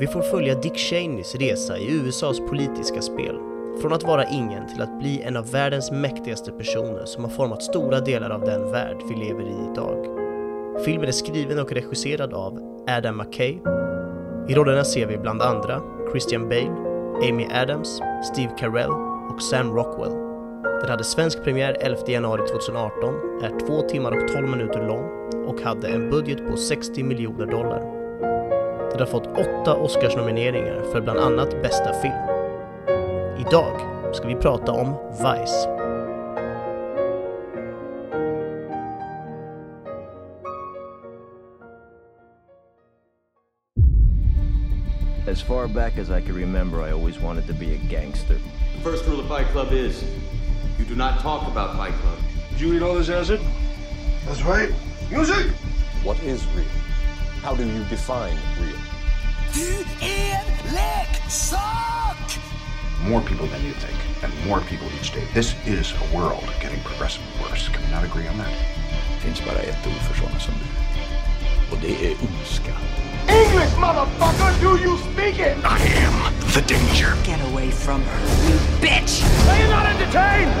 Vi får följa Dick Cheneys resa i USAs politiska spel. Från att vara ingen till att bli en av världens mäktigaste personer som har format stora delar av den värld vi lever i idag. Filmen är skriven och regisserad av Adam McKay. I rollerna ser vi bland andra Christian Bale, Amy Adams, Steve Carell och Sam Rockwell. Den hade svensk premiär 11 januari 2018, är 2 timmar och 12 minuter lång och hade en budget på 60 miljoner dollar. Den har fått åtta Oscarsnomineringar för bland annat bästa film. Idag ska vi prata om Vice. As far back as I can remember, I always wanted to be a gangster. The first rule of Fight Club is you do not talk about Fight Club. Did you eat all this acid? That's right. Music! What is real? How do you define real? Du är en leksak! More people than you think, and more people each day. This is a world getting progressively worse. Can we not agree on that? Det finns bara ett ord för sådana som du. Och det är ondska. English, motherfucker! Do you speak it? I am the danger. Get away from her, you bitch! Are you not entertained?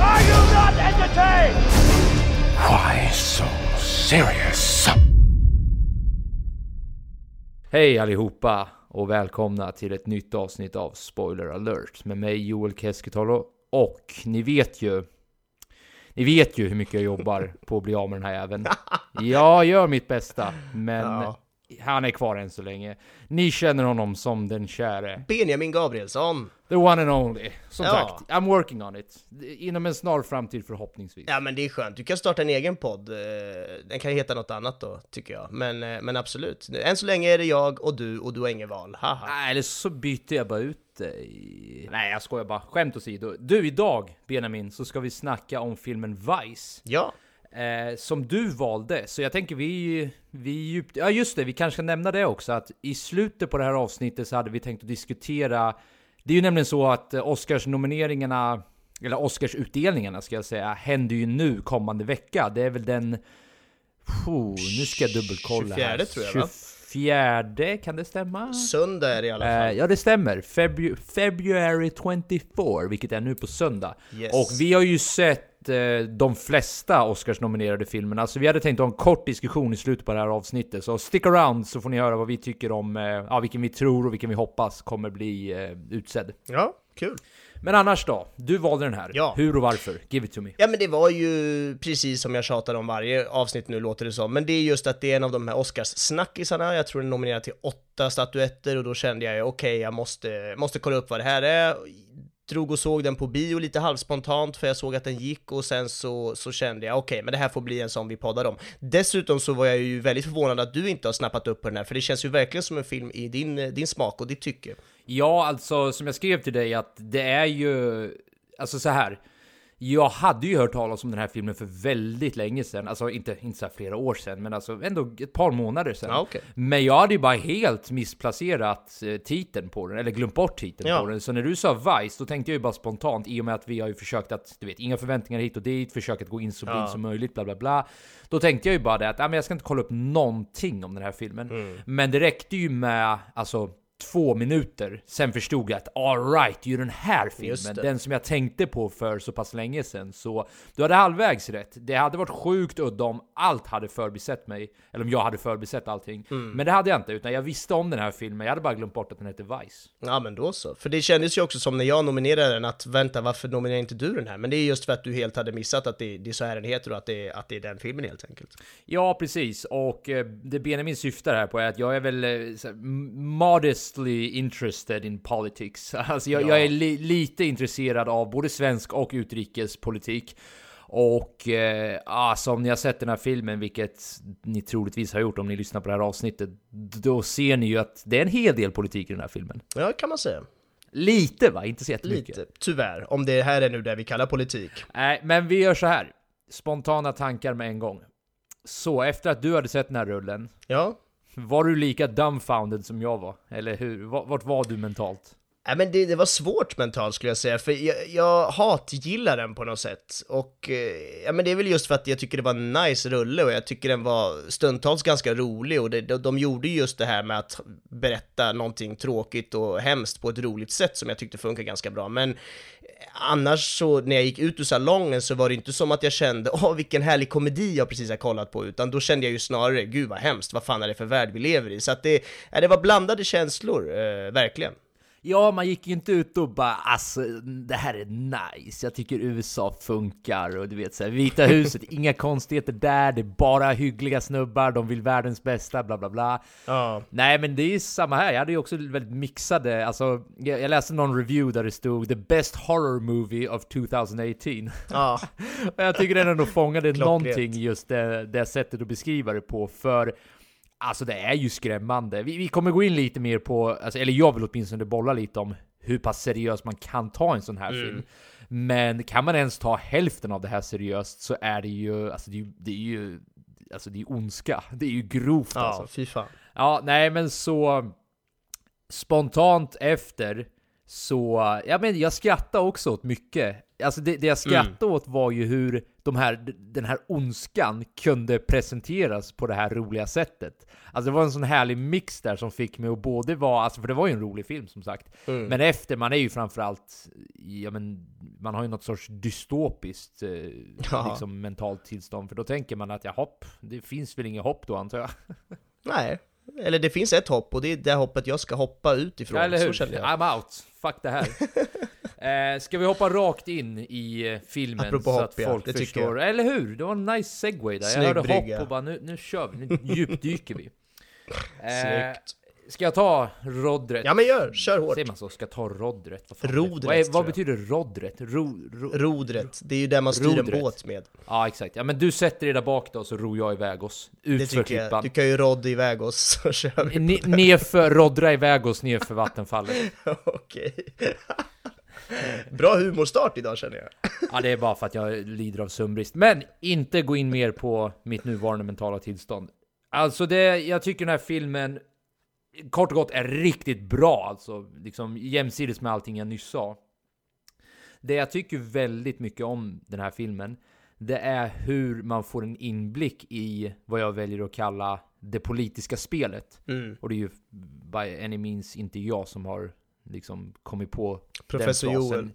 Are you not entertained? Why so serious? Hej allihopa och välkomna till ett nytt avsnitt av Spoiler alert med mig Joel Keskitalo och ni vet ju ni vet ju hur mycket jag jobbar på att bli av med den här jäveln. Jag gör mitt bästa, men Ja. Han är kvar än så länge. Ni känner honom som den käre. Benjamin Gabrielsson. The one and only. Som Ja. sagt, I'm working on it. Inom en snar framtid förhoppningsvis. Ja men det är skönt, du kan starta en egen podd. Eh, Den kan heta något annat då, tycker jag. Men, eh, men absolut. Än så länge är det jag och du och du har ingen val. Haha. Nej, eller så byter jag bara ut dig. Nej, jag skojar bara. Skämt åsido. Du, idag, Benjamin, så ska vi snacka om filmen Vice. Ja, Eh, som du valde. Så jag tänker vi, vi djupt... Ja just det, vi kanske ska nämna det också. Att i slutet på det här avsnittet så hade vi tänkt att diskutera... Det är ju nämligen så att eh, Oscarsnomineringarna, eller Oscarsutdelningarna ska jag säga, händer ju nu kommande vecka. Det är väl den... Oh, nu ska jag dubbelkolla 24 här. tror jag, va? 24, kan det stämma? söndag är det i alla Eh, fall. ja, det stämmer. Febu February 24, vilket är nu på söndag. Yes. Och vi har ju sett eh, de flesta Oscars-nominerade filmerna, så vi hade tänkt ha en kort diskussion i slutet på det här avsnittet. Så stick around så får ni höra vad vi tycker om, eh, ja, vilken vi tror och vilken vi hoppas kommer bli eh, utsedd. Ja, kul. Men annars då? Du valde den här. Ja. Hur och varför? Give it to me. Ja men det var ju precis som jag tjatar om varje avsnitt nu låter det som, men det är just att det är en av de här Oscars-snackisarna, jag tror den är nominerad till åtta statyetter och då kände jag okej, jag måste, måste kolla upp vad det här är. Drog och såg den på bio lite halvspontant för jag såg att den gick och sen så, så kände jag okej, men det här får bli en sån vi poddar om. Dessutom så var jag ju väldigt förvånad att du inte har snappat upp på den här, för det känns ju verkligen som en film i din, din smak och ditt tycke. Ja, alltså som jag skrev till dig att det är ju... Alltså så här. Jag hade ju hört talas om den här filmen för väldigt länge sedan. Alltså inte, inte så flera år sedan, men alltså ändå ett par månader sedan. Ja, okej. Men jag hade ju bara helt missplacerat eh, titeln på den, eller glömt bort titeln Ja. på den. Så när du sa Vice, då tänkte jag ju bara spontant, i och med att vi har ju försökt att, du vet, inga förväntningar hit och dit, försökt att gå in så Ja. som möjligt, bla bla bla. Då tänkte jag ju bara det att, ja, men jag ska inte kolla upp någonting om den här filmen. Mm. Men det räckte ju med, alltså, två minuter. Sen förstod jag att alright, det är ju den här filmen, den som jag tänkte på för så pass länge sedan. Så du hade halvvägs rätt. Det hade varit sjukt udda om allt hade förbisett mig, eller om jag hade förbisett allting. Mm. Men det hade jag inte, utan jag visste om den här filmen, jag hade bara glömt bort att den hette Vice. Ja men då så. För det kändes ju också som när jag nominerade den att vänta varför nominerar inte du den här? Men det är just för att du helt hade missat att det, det är så här den heter och att det, att det är den filmen helt enkelt. Ja, precis. Och eh, det Benjamin syftar här på är att jag är väl eh, så här, modestly interested in politics. Alltså jag, Ja. jag är li lite intresserad av både svensk och utrikespolitik. Och eh, alltså om ni har sett den här filmen, vilket ni troligtvis har gjort om ni lyssnar på det här avsnittet, då ser ni ju att det är en hel del politik i den här filmen. Ja, kan man säga. Lite va? Inte så jättemycket. Lite, tyvärr. Om det här är nu det vi kallar politik. Nej, men vi gör så här. Spontana tankar med en gång. Så efter att du hade sett den här rullen, Ja, var du lika dumbfounded som jag var? Eller hur? Vart var du mentalt? Nej, men det, det var svårt mentalt skulle jag säga, för jag, jag hatgillar den på något sätt. Och eh, ja, men det är väl just för att jag tycker det var en nice rulle och jag tycker den var stundtals ganska rolig och det, de, de gjorde just det här med att berätta någonting tråkigt och hemskt på ett roligt sätt som jag tyckte funkar ganska bra. Men eh, annars så när jag gick ut ur salongen så var det inte som att jag kände åh vilken härlig komedi jag precis har kollat på, utan då kände jag ju snarare gud vad hemskt, vad fan är det för värld vi lever i? Så att det, ja, det var blandade känslor, eh, verkligen. Ja, man gick ju inte ut och bara alltså, det här är nice, jag tycker USA funkar och du vet så här, Vita huset, inga konstigheter där, det är bara hyggliga snubbar, de vill världens bästa, bla bla bla. Ja. Nej, men det är samma här, jag hade ju också väldigt mixade, alltså, jag, jag läste någon review där det stod 'The best horror movie of 2018' Ja. och jag tycker den ändå fångade någonting just det, det sättet att beskriva det på, för Alltså det är ju skrämmande. Vi, vi kommer gå in lite mer på, alltså, eller jag vill åtminstone bolla lite om hur pass seriöst man kan ta en sån här Mm. film. Men kan man ens ta hälften av det här seriöst så är det ju, alltså det är ju, det är ju, alltså det är ondska. Det är ju grovt Ja, alltså. fy fan. Ja, nej men så spontant efter så, ja men jag skrattade också åt mycket. Alltså det, det jag skrattade åt var ju hur de här, den här ondskan kunde presenteras på det här roliga sättet. Alltså det var en sån härlig mix där som fick mig att både vara, alltså för det var ju en rolig film som sagt. Men efter, man är ju framförallt, ja men, man har ju något sorts dystopiskt eh, Ja. liksom mentalt tillstånd. För då tänker man att ja, hopp, det finns väl inget hopp då antar jag. Nej, eller det finns ett hopp och det är det hoppet jag ska hoppa utifrån. Ja, eller Så hur? känner jag. I'm out. Fuck det här. eh, ska vi hoppa rakt in i eh, filmen Apropå så hopp, att ja, folk tycker förstår? Eller hur? Det var en nice segway där. Snygg jag hörde brygga. hopp och bara nu, nu kör vi, nu djupdyker vi. Eh, Snyggt. Ska jag ta roddret? Ja men gör, kör hårt. Säger man så? Ska jag ta roddret? Vad, Rodret, vad, är, vad betyder roddret? Ro, ro, Rodret, det är ju där man styr en Rodret. båt med. Ja exakt. Ja men du sätter dig där bak då så ror jag iväg oss. Det Utför jag. klippan. Du kan ju rodda iväg oss så kör vi. Ni- Nerför, roddra iväg oss nerför vattenfallet. Okej. Bra humorstart idag känner jag. Ja, det är bara för att jag lider av sömnbrist. Men inte gå in mer på mitt nuvarande mentala tillstånd. Alltså, det, jag tycker den här filmen, kort och gott, är riktigt bra. Alltså, liksom jämsides med allting jag nyss sa. Det jag tycker väldigt mycket om den här filmen, det är hur man får en inblick i vad jag väljer att kalla det politiska spelet. Mm. Och det är ju by any means inte jag som har liksom kommit på Professor den frasen. Joel.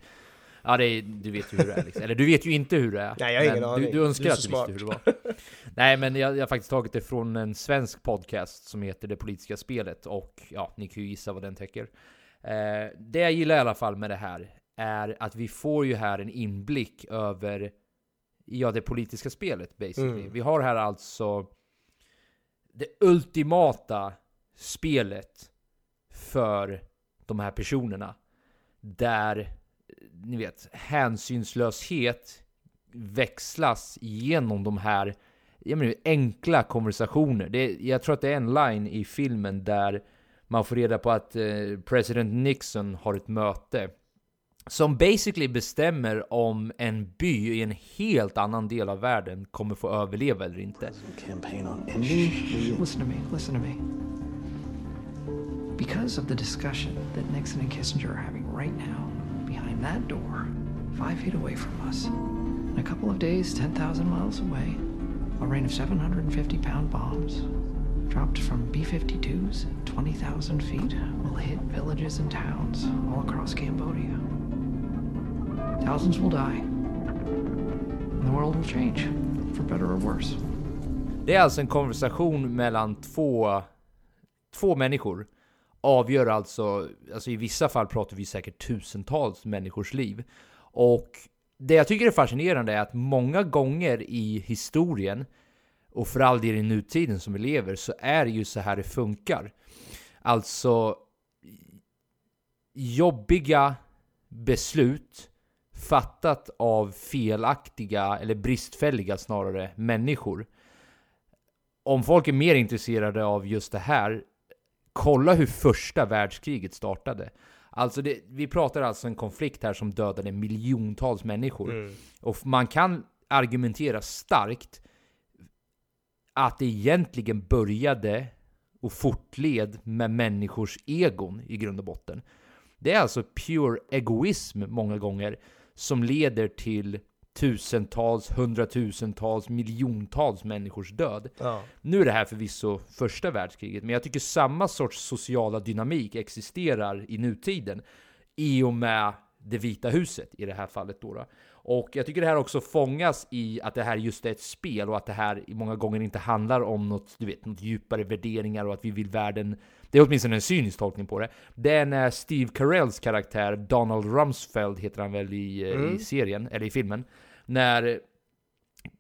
Ja, det är, du vet ju hur det är. Liksom. Eller du vet ju inte hur det är. Nej, jag har ingen aning. Du, du önskar Du att du så visste hur det var. Nej, men jag, jag har faktiskt tagit det från en svensk podcast som heter Det politiska spelet. Och ja, ni kan ju gissa vad den täcker. Eh, det jag gillar i alla fall med det här är att vi får ju här en inblick över ja, det politiska spelet basically. Mm. Vi har här alltså det ultimata spelet för de här personerna. Där, ni vet, hänsynslöshet växlas genom de här jag menar, enkla konversationer. Det, jag tror att det är en line i filmen där man får reda på att eh, president Nixon har ett möte som basically bestämmer om en by i en helt annan del av världen kommer få överleva eller inte. Listen to me, listen to me. Because of the discussion that Nixon and Kissinger are having right now, behind that door, five feet away from us, in a couple of days, 10,000 miles away, a rain of 750 pound bombs, dropped from B 52s at 20,000 feet, will hit villages and towns all across Cambodia. Thousands will die, and the world will change, for better or worse. Det är alltså en konversation mellan två, två människor. Avgör alltså, alltså i vissa fall pratar vi säkert tusentals människors liv. Och det jag tycker är fascinerande är att många gånger i historien, och för all del i nutiden som vi lever, så är det ju så här det funkar. Alltså, jobbiga beslut fattat av felaktiga, eller bristfälliga snarare, människor om folk är mer intresserade av just det här, kolla hur första världskriget startade. Alltså det, vi pratar alltså en konflikt här som dödade miljontals människor. Och man kan argumentera starkt att det egentligen började och fortled med människors egon i grund och botten. Det är alltså pure egoism många gånger som leder till tusentals, hundratusentals, miljontals människors död. Ja. Nu är det här förvisso första världskriget, men jag tycker samma sorts sociala dynamik existerar i nutiden i och med det vita huset i det här fallet då. då. Och jag tycker det här också fångas i att det här just är ett spel och att det här många gånger inte handlar om något, du vet, något djupare värderingar och att vi vill världen det är åtminstone en cynisk tolkning på det. Det är när Steve Carells karaktär, Donald Rumsfeld heter han väl i, mm. i serien, eller i filmen. När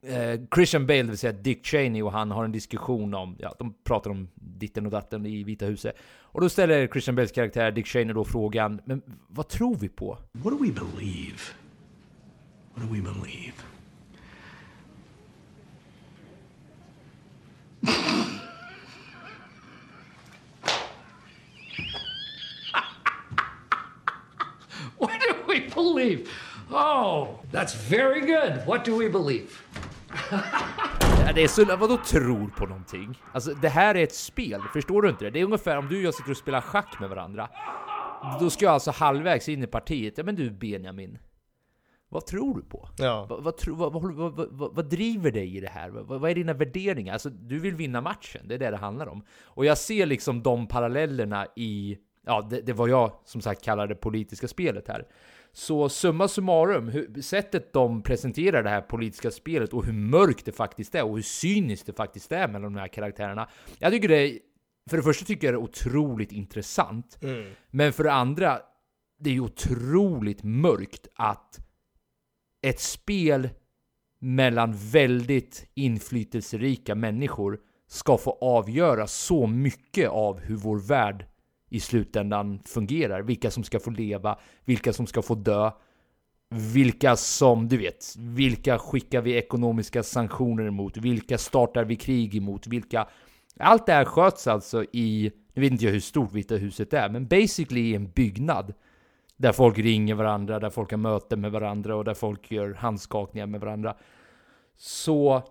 eh, Christian Bale, det vill säga Dick Cheney och han har en diskussion om, ja, de pratar om ditten och datten i Vita huset. Och då ställer Christian Bales karaktär Dick Cheney då frågan, men vad tror vi på? What do we believe? What do we believe? What do we believe? Oh, that's very good. What do we believe? det är så, vadå tror på någonting? Alltså det här är ett spel, förstår du inte det? Det är ungefär om du och jag sitter och spelar schack med varandra. Då ska jag alltså halvvägs in i partiet, ja men du Benjamin. Vad tror du på? Ja. Vad, vad, vad, vad, vad, vad, driver dig i det här? Vad, vad är dina värderingar? Alltså, du vill vinna matchen, det är det det handlar om. Och jag ser liksom de parallellerna i, ja, det, det var jag som sagt kallar det politiska spelet här. Så summa summarum, hur, sättet de presenterar det här politiska spelet och hur mörkt det faktiskt är och hur cyniskt det faktiskt är mellan de här karaktärerna. Jag tycker det är, för det första tycker jag det är otroligt intressant. Mm. Men för det andra, det är ju otroligt mörkt att ett spel mellan väldigt inflytelserika människor ska få avgöra så mycket av hur vår värld i slutändan fungerar. Vilka som ska få leva, vilka som ska få dö, vilka som, du vet, vilka skickar vi ekonomiska sanktioner emot, vilka startar vi krig emot, vilka... Allt det här sköts alltså i, nu vet inte jag hur stort Vita huset är, men basically i en byggnad. Där folk ringer varandra, där folk har möten med varandra och där folk gör handskakningar med varandra. Så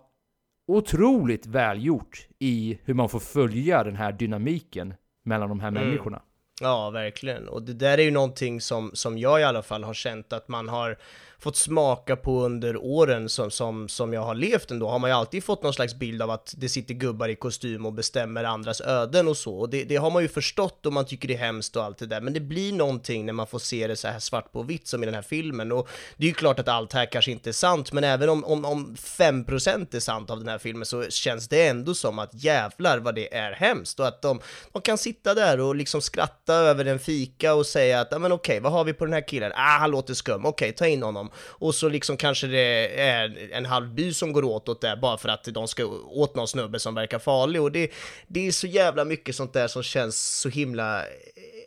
otroligt välgjort i hur man får följa den här dynamiken mellan de här Mm. människorna. Ja, verkligen. Och det där är ju någonting som, som jag i alla fall har känt att man har fått smaka på under åren som, som, som jag har levt ändå, har man ju alltid fått någon slags bild av att det sitter gubbar i kostym och bestämmer andras öden och så. Och det, det har man ju förstått och man tycker det är hemskt och allt det där. Men det blir någonting när man får se det så här svart på vitt som i den här filmen. Och det är ju klart att allt här kanske inte är sant, men även om, om, om 5% är sant av den här filmen så känns det ändå som att jävlar vad det är hemskt och att de, de kan sitta där och liksom skratta över en fika och säga att, ja men okej, vad har vi på den här killen? Ah, han låter skum, okej, ta in honom. Och så liksom kanske det är en halv by som går åt åt det bara för att de ska åt någon snubbe som verkar farlig. Och det, det är så jävla mycket sånt där som känns så himla eh,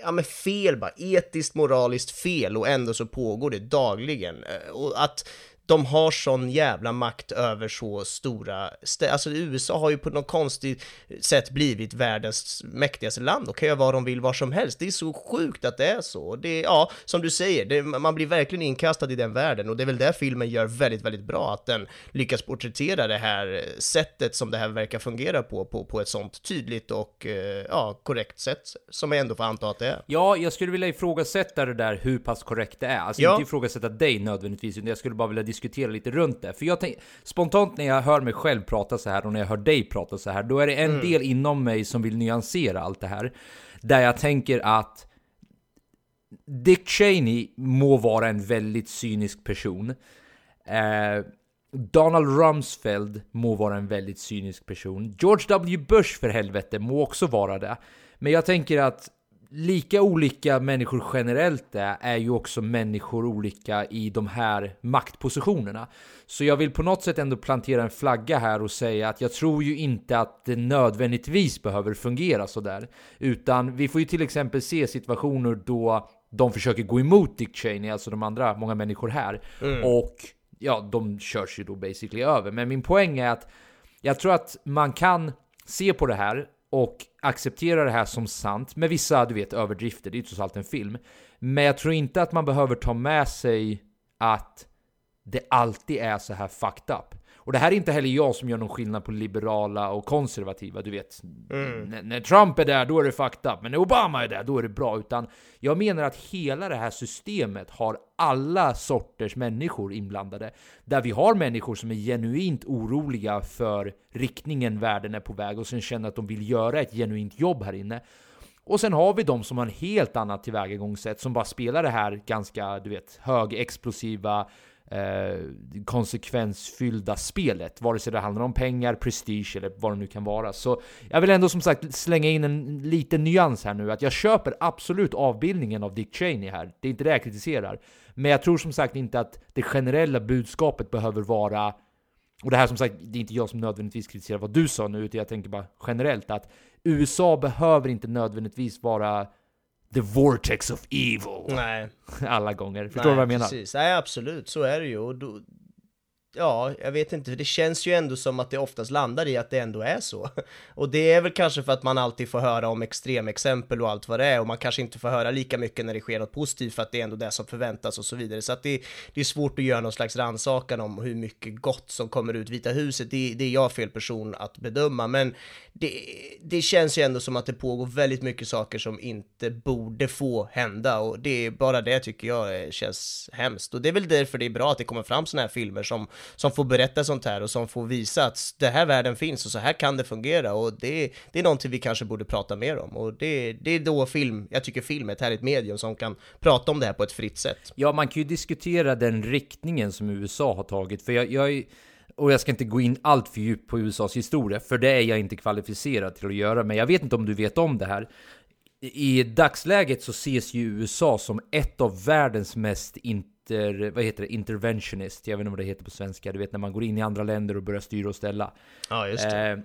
ja men fel bara, etiskt, moraliskt fel och ändå så pågår det dagligen. Eh, och att de har sån jävla makt över så stora Alltså USA har ju på något konstigt sätt blivit världens mäktigaste land och kan göra vad de vill var som helst. Det är så sjukt att det är så. Det, ja, som du säger, det, man blir verkligen inkastad i den världen och det är väl det filmen gör väldigt, väldigt bra, att den lyckas porträttera det här sättet som det här verkar fungera på, på, på ett sånt tydligt och eh, ja, korrekt sätt som jag ändå får anta att det är. Ja, jag skulle vilja ifrågasätta det där hur pass korrekt det är. Alltså Ja. inte ifrågasätta dig nödvändigtvis, utan jag skulle bara vilja diskutera lite runt det. För jag tänk, spontant när jag hör mig själv prata så här och när jag hör dig prata så här, då är det en Mm. del inom mig som vill nyansera allt det här. Där jag tänker att Dick Cheney må vara en väldigt cynisk person. Eh, Donald Rumsfeld må vara en väldigt cynisk person. George W. Bush för helvete må också vara det. Men jag tänker att lika olika människor generellt är, är ju också människor olika i de här maktpositionerna. Så jag vill på något sätt ändå plantera en flagga här och säga att jag tror ju inte att det nödvändigtvis behöver fungera sådär. Utan vi får ju till exempel se situationer då de försöker gå emot Dick Cheney, alltså de andra många människor här. Och ja, de körs ju då basically över. Men min poäng är att jag tror att man kan se på det här och acceptera det här som sant med vissa, du vet, överdrifter. Det är ju trots allt en film. Men jag tror inte att man behöver ta med sig att det alltid är så här fucked up. Och det här är inte heller jag som gör någon skillnad på liberala och konservativa, du vet. N- när Trump är där, då är det fucked up. Men när Obama är där, då är det bra. Utan jag menar att hela det här systemet har alla sorters människor inblandade. Där vi har människor som är genuint oroliga för riktningen världen är på väg och sen känner att de vill göra ett genuint jobb här inne. Och sen har vi de som har en helt annat tillvägagångssätt som bara spelar det här ganska, du vet, högexplosiva eh, konsekvensfyllda spelet, vare sig det handlar om pengar, prestige eller vad det nu kan vara. Så jag vill ändå som sagt slänga in en liten nyans här nu, att jag köper absolut avbildningen av Dick Cheney här. Det är inte det jag kritiserar. Men jag tror som sagt inte att det generella budskapet behöver vara och det här som sagt, det är inte jag som nödvändigtvis kritiserar vad du sa nu, utan jag tänker bara generellt att USA behöver inte nödvändigtvis vara the vortex of evil Nej. alla gånger. Förstår Nej, du vad jag menar? Precis. Nej, absolut, så är det ju. Och då, ja, jag vet inte, det känns ju ändå som att det oftast landar i att det ändå är så. Och det är väl kanske för att man alltid får höra om extremexempel och allt vad det är, och man kanske inte får höra lika mycket när det sker något positivt, för att det är ändå det som förväntas och så vidare. Så att det, det är svårt att göra någon slags rannsakan om hur mycket gott som kommer ut Vita huset. Det, det är jag fel person att bedöma, men det, det känns ju ändå som att det pågår väldigt mycket saker som inte borde få hända, och det är bara det tycker jag känns hemskt. Och det är väl därför det är bra att det kommer fram sådana här filmer som, som får berätta sånt här och som får visa att det här världen finns och så här kan det fungera och det, det är någonting vi kanske borde prata mer om och det, det är då film, jag tycker film är ett härligt medium som kan prata om det här på ett fritt sätt. Ja, man kan ju diskutera den riktningen som USA har tagit, för jag, jag är- och jag ska inte gå in allt för djupt på USAs historia, för det är jag inte kvalificerad till att göra, men jag vet inte om du vet om det här. I dagsläget så ses ju USA som ett av världens mest inter, vad heter det, interventionist, jag vet inte vad det heter på svenska, du vet när man går in i andra länder och börjar styra och ställa. Ja, just det. Eh,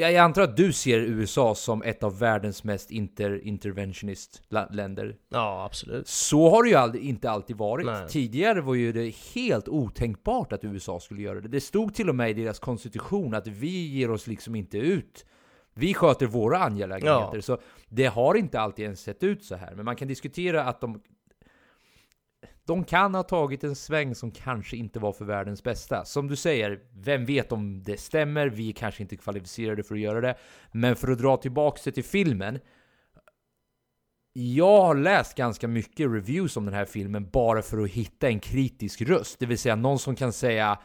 jag antar att du ser USA som ett av världens mest inter, interventionist la- länder. Ja, absolut. Så har det ju aldrig, inte alltid varit. Nej. Tidigare var ju det helt otänkbart att USA skulle göra det. Det stod till och med i deras konstitution att vi ger oss liksom inte ut. Vi sköter våra angelägenheter. Ja. Så det har inte alltid ens sett ut så här. Men man kan diskutera att de de kan ha tagit en sväng som kanske inte var för världens bästa. Som du säger, vem vet om det stämmer? Vi är kanske inte kvalificerade för att göra det. Men för att dra tillbaka det till filmen. Jag har läst ganska mycket reviews om den här filmen bara för att hitta en kritisk röst. Det vill säga någon som kan säga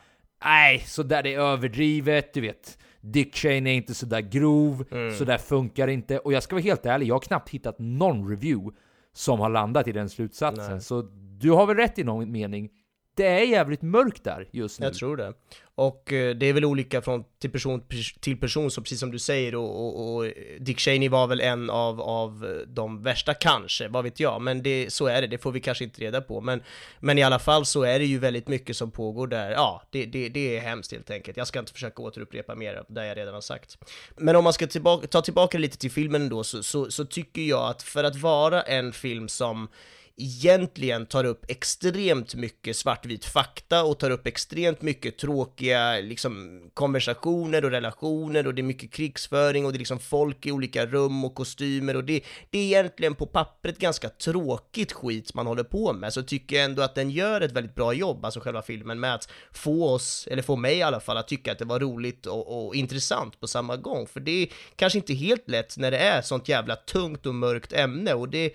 Nej, så där det är överdrivet, du vet. Dick Cheney är inte så där grov, så där funkar inte. Och jag ska vara helt ärlig, jag har knappt hittat någon review som har landat i den slutsatsen. Nej. Så du har väl rätt i någon mening. Det är jävligt mörkt där just nu. Jag tror det. Och eh, det är väl olika från till person till person, så precis som du säger, och, och, och eh, Dick Cheney var väl en av, av eh, de värsta kanske, vad vet jag, men det, så är det, det får vi kanske inte reda på. Men, men i alla fall så är det ju väldigt mycket som pågår där, ja, det, det, det är hemskt helt enkelt. Jag ska inte försöka återupprepa mer av det jag redan har sagt. Men om man ska tillbaka, ta tillbaka lite till filmen ändå, så, så, så tycker jag att för att vara en film som egentligen tar upp extremt mycket svartvit fakta och tar upp extremt mycket tråkiga liksom, konversationer och relationer och det är mycket krigsföring och det är liksom folk i olika rum och kostymer och det, det är egentligen på pappret ganska tråkigt skit man håller på med. Så tycker jag ändå att den gör ett väldigt bra jobb, alltså själva filmen med att få oss, eller få mig i alla fall, att tycka att det var roligt och, och intressant på samma gång. För det är kanske inte helt lätt när det är sånt jävla tungt och mörkt ämne och det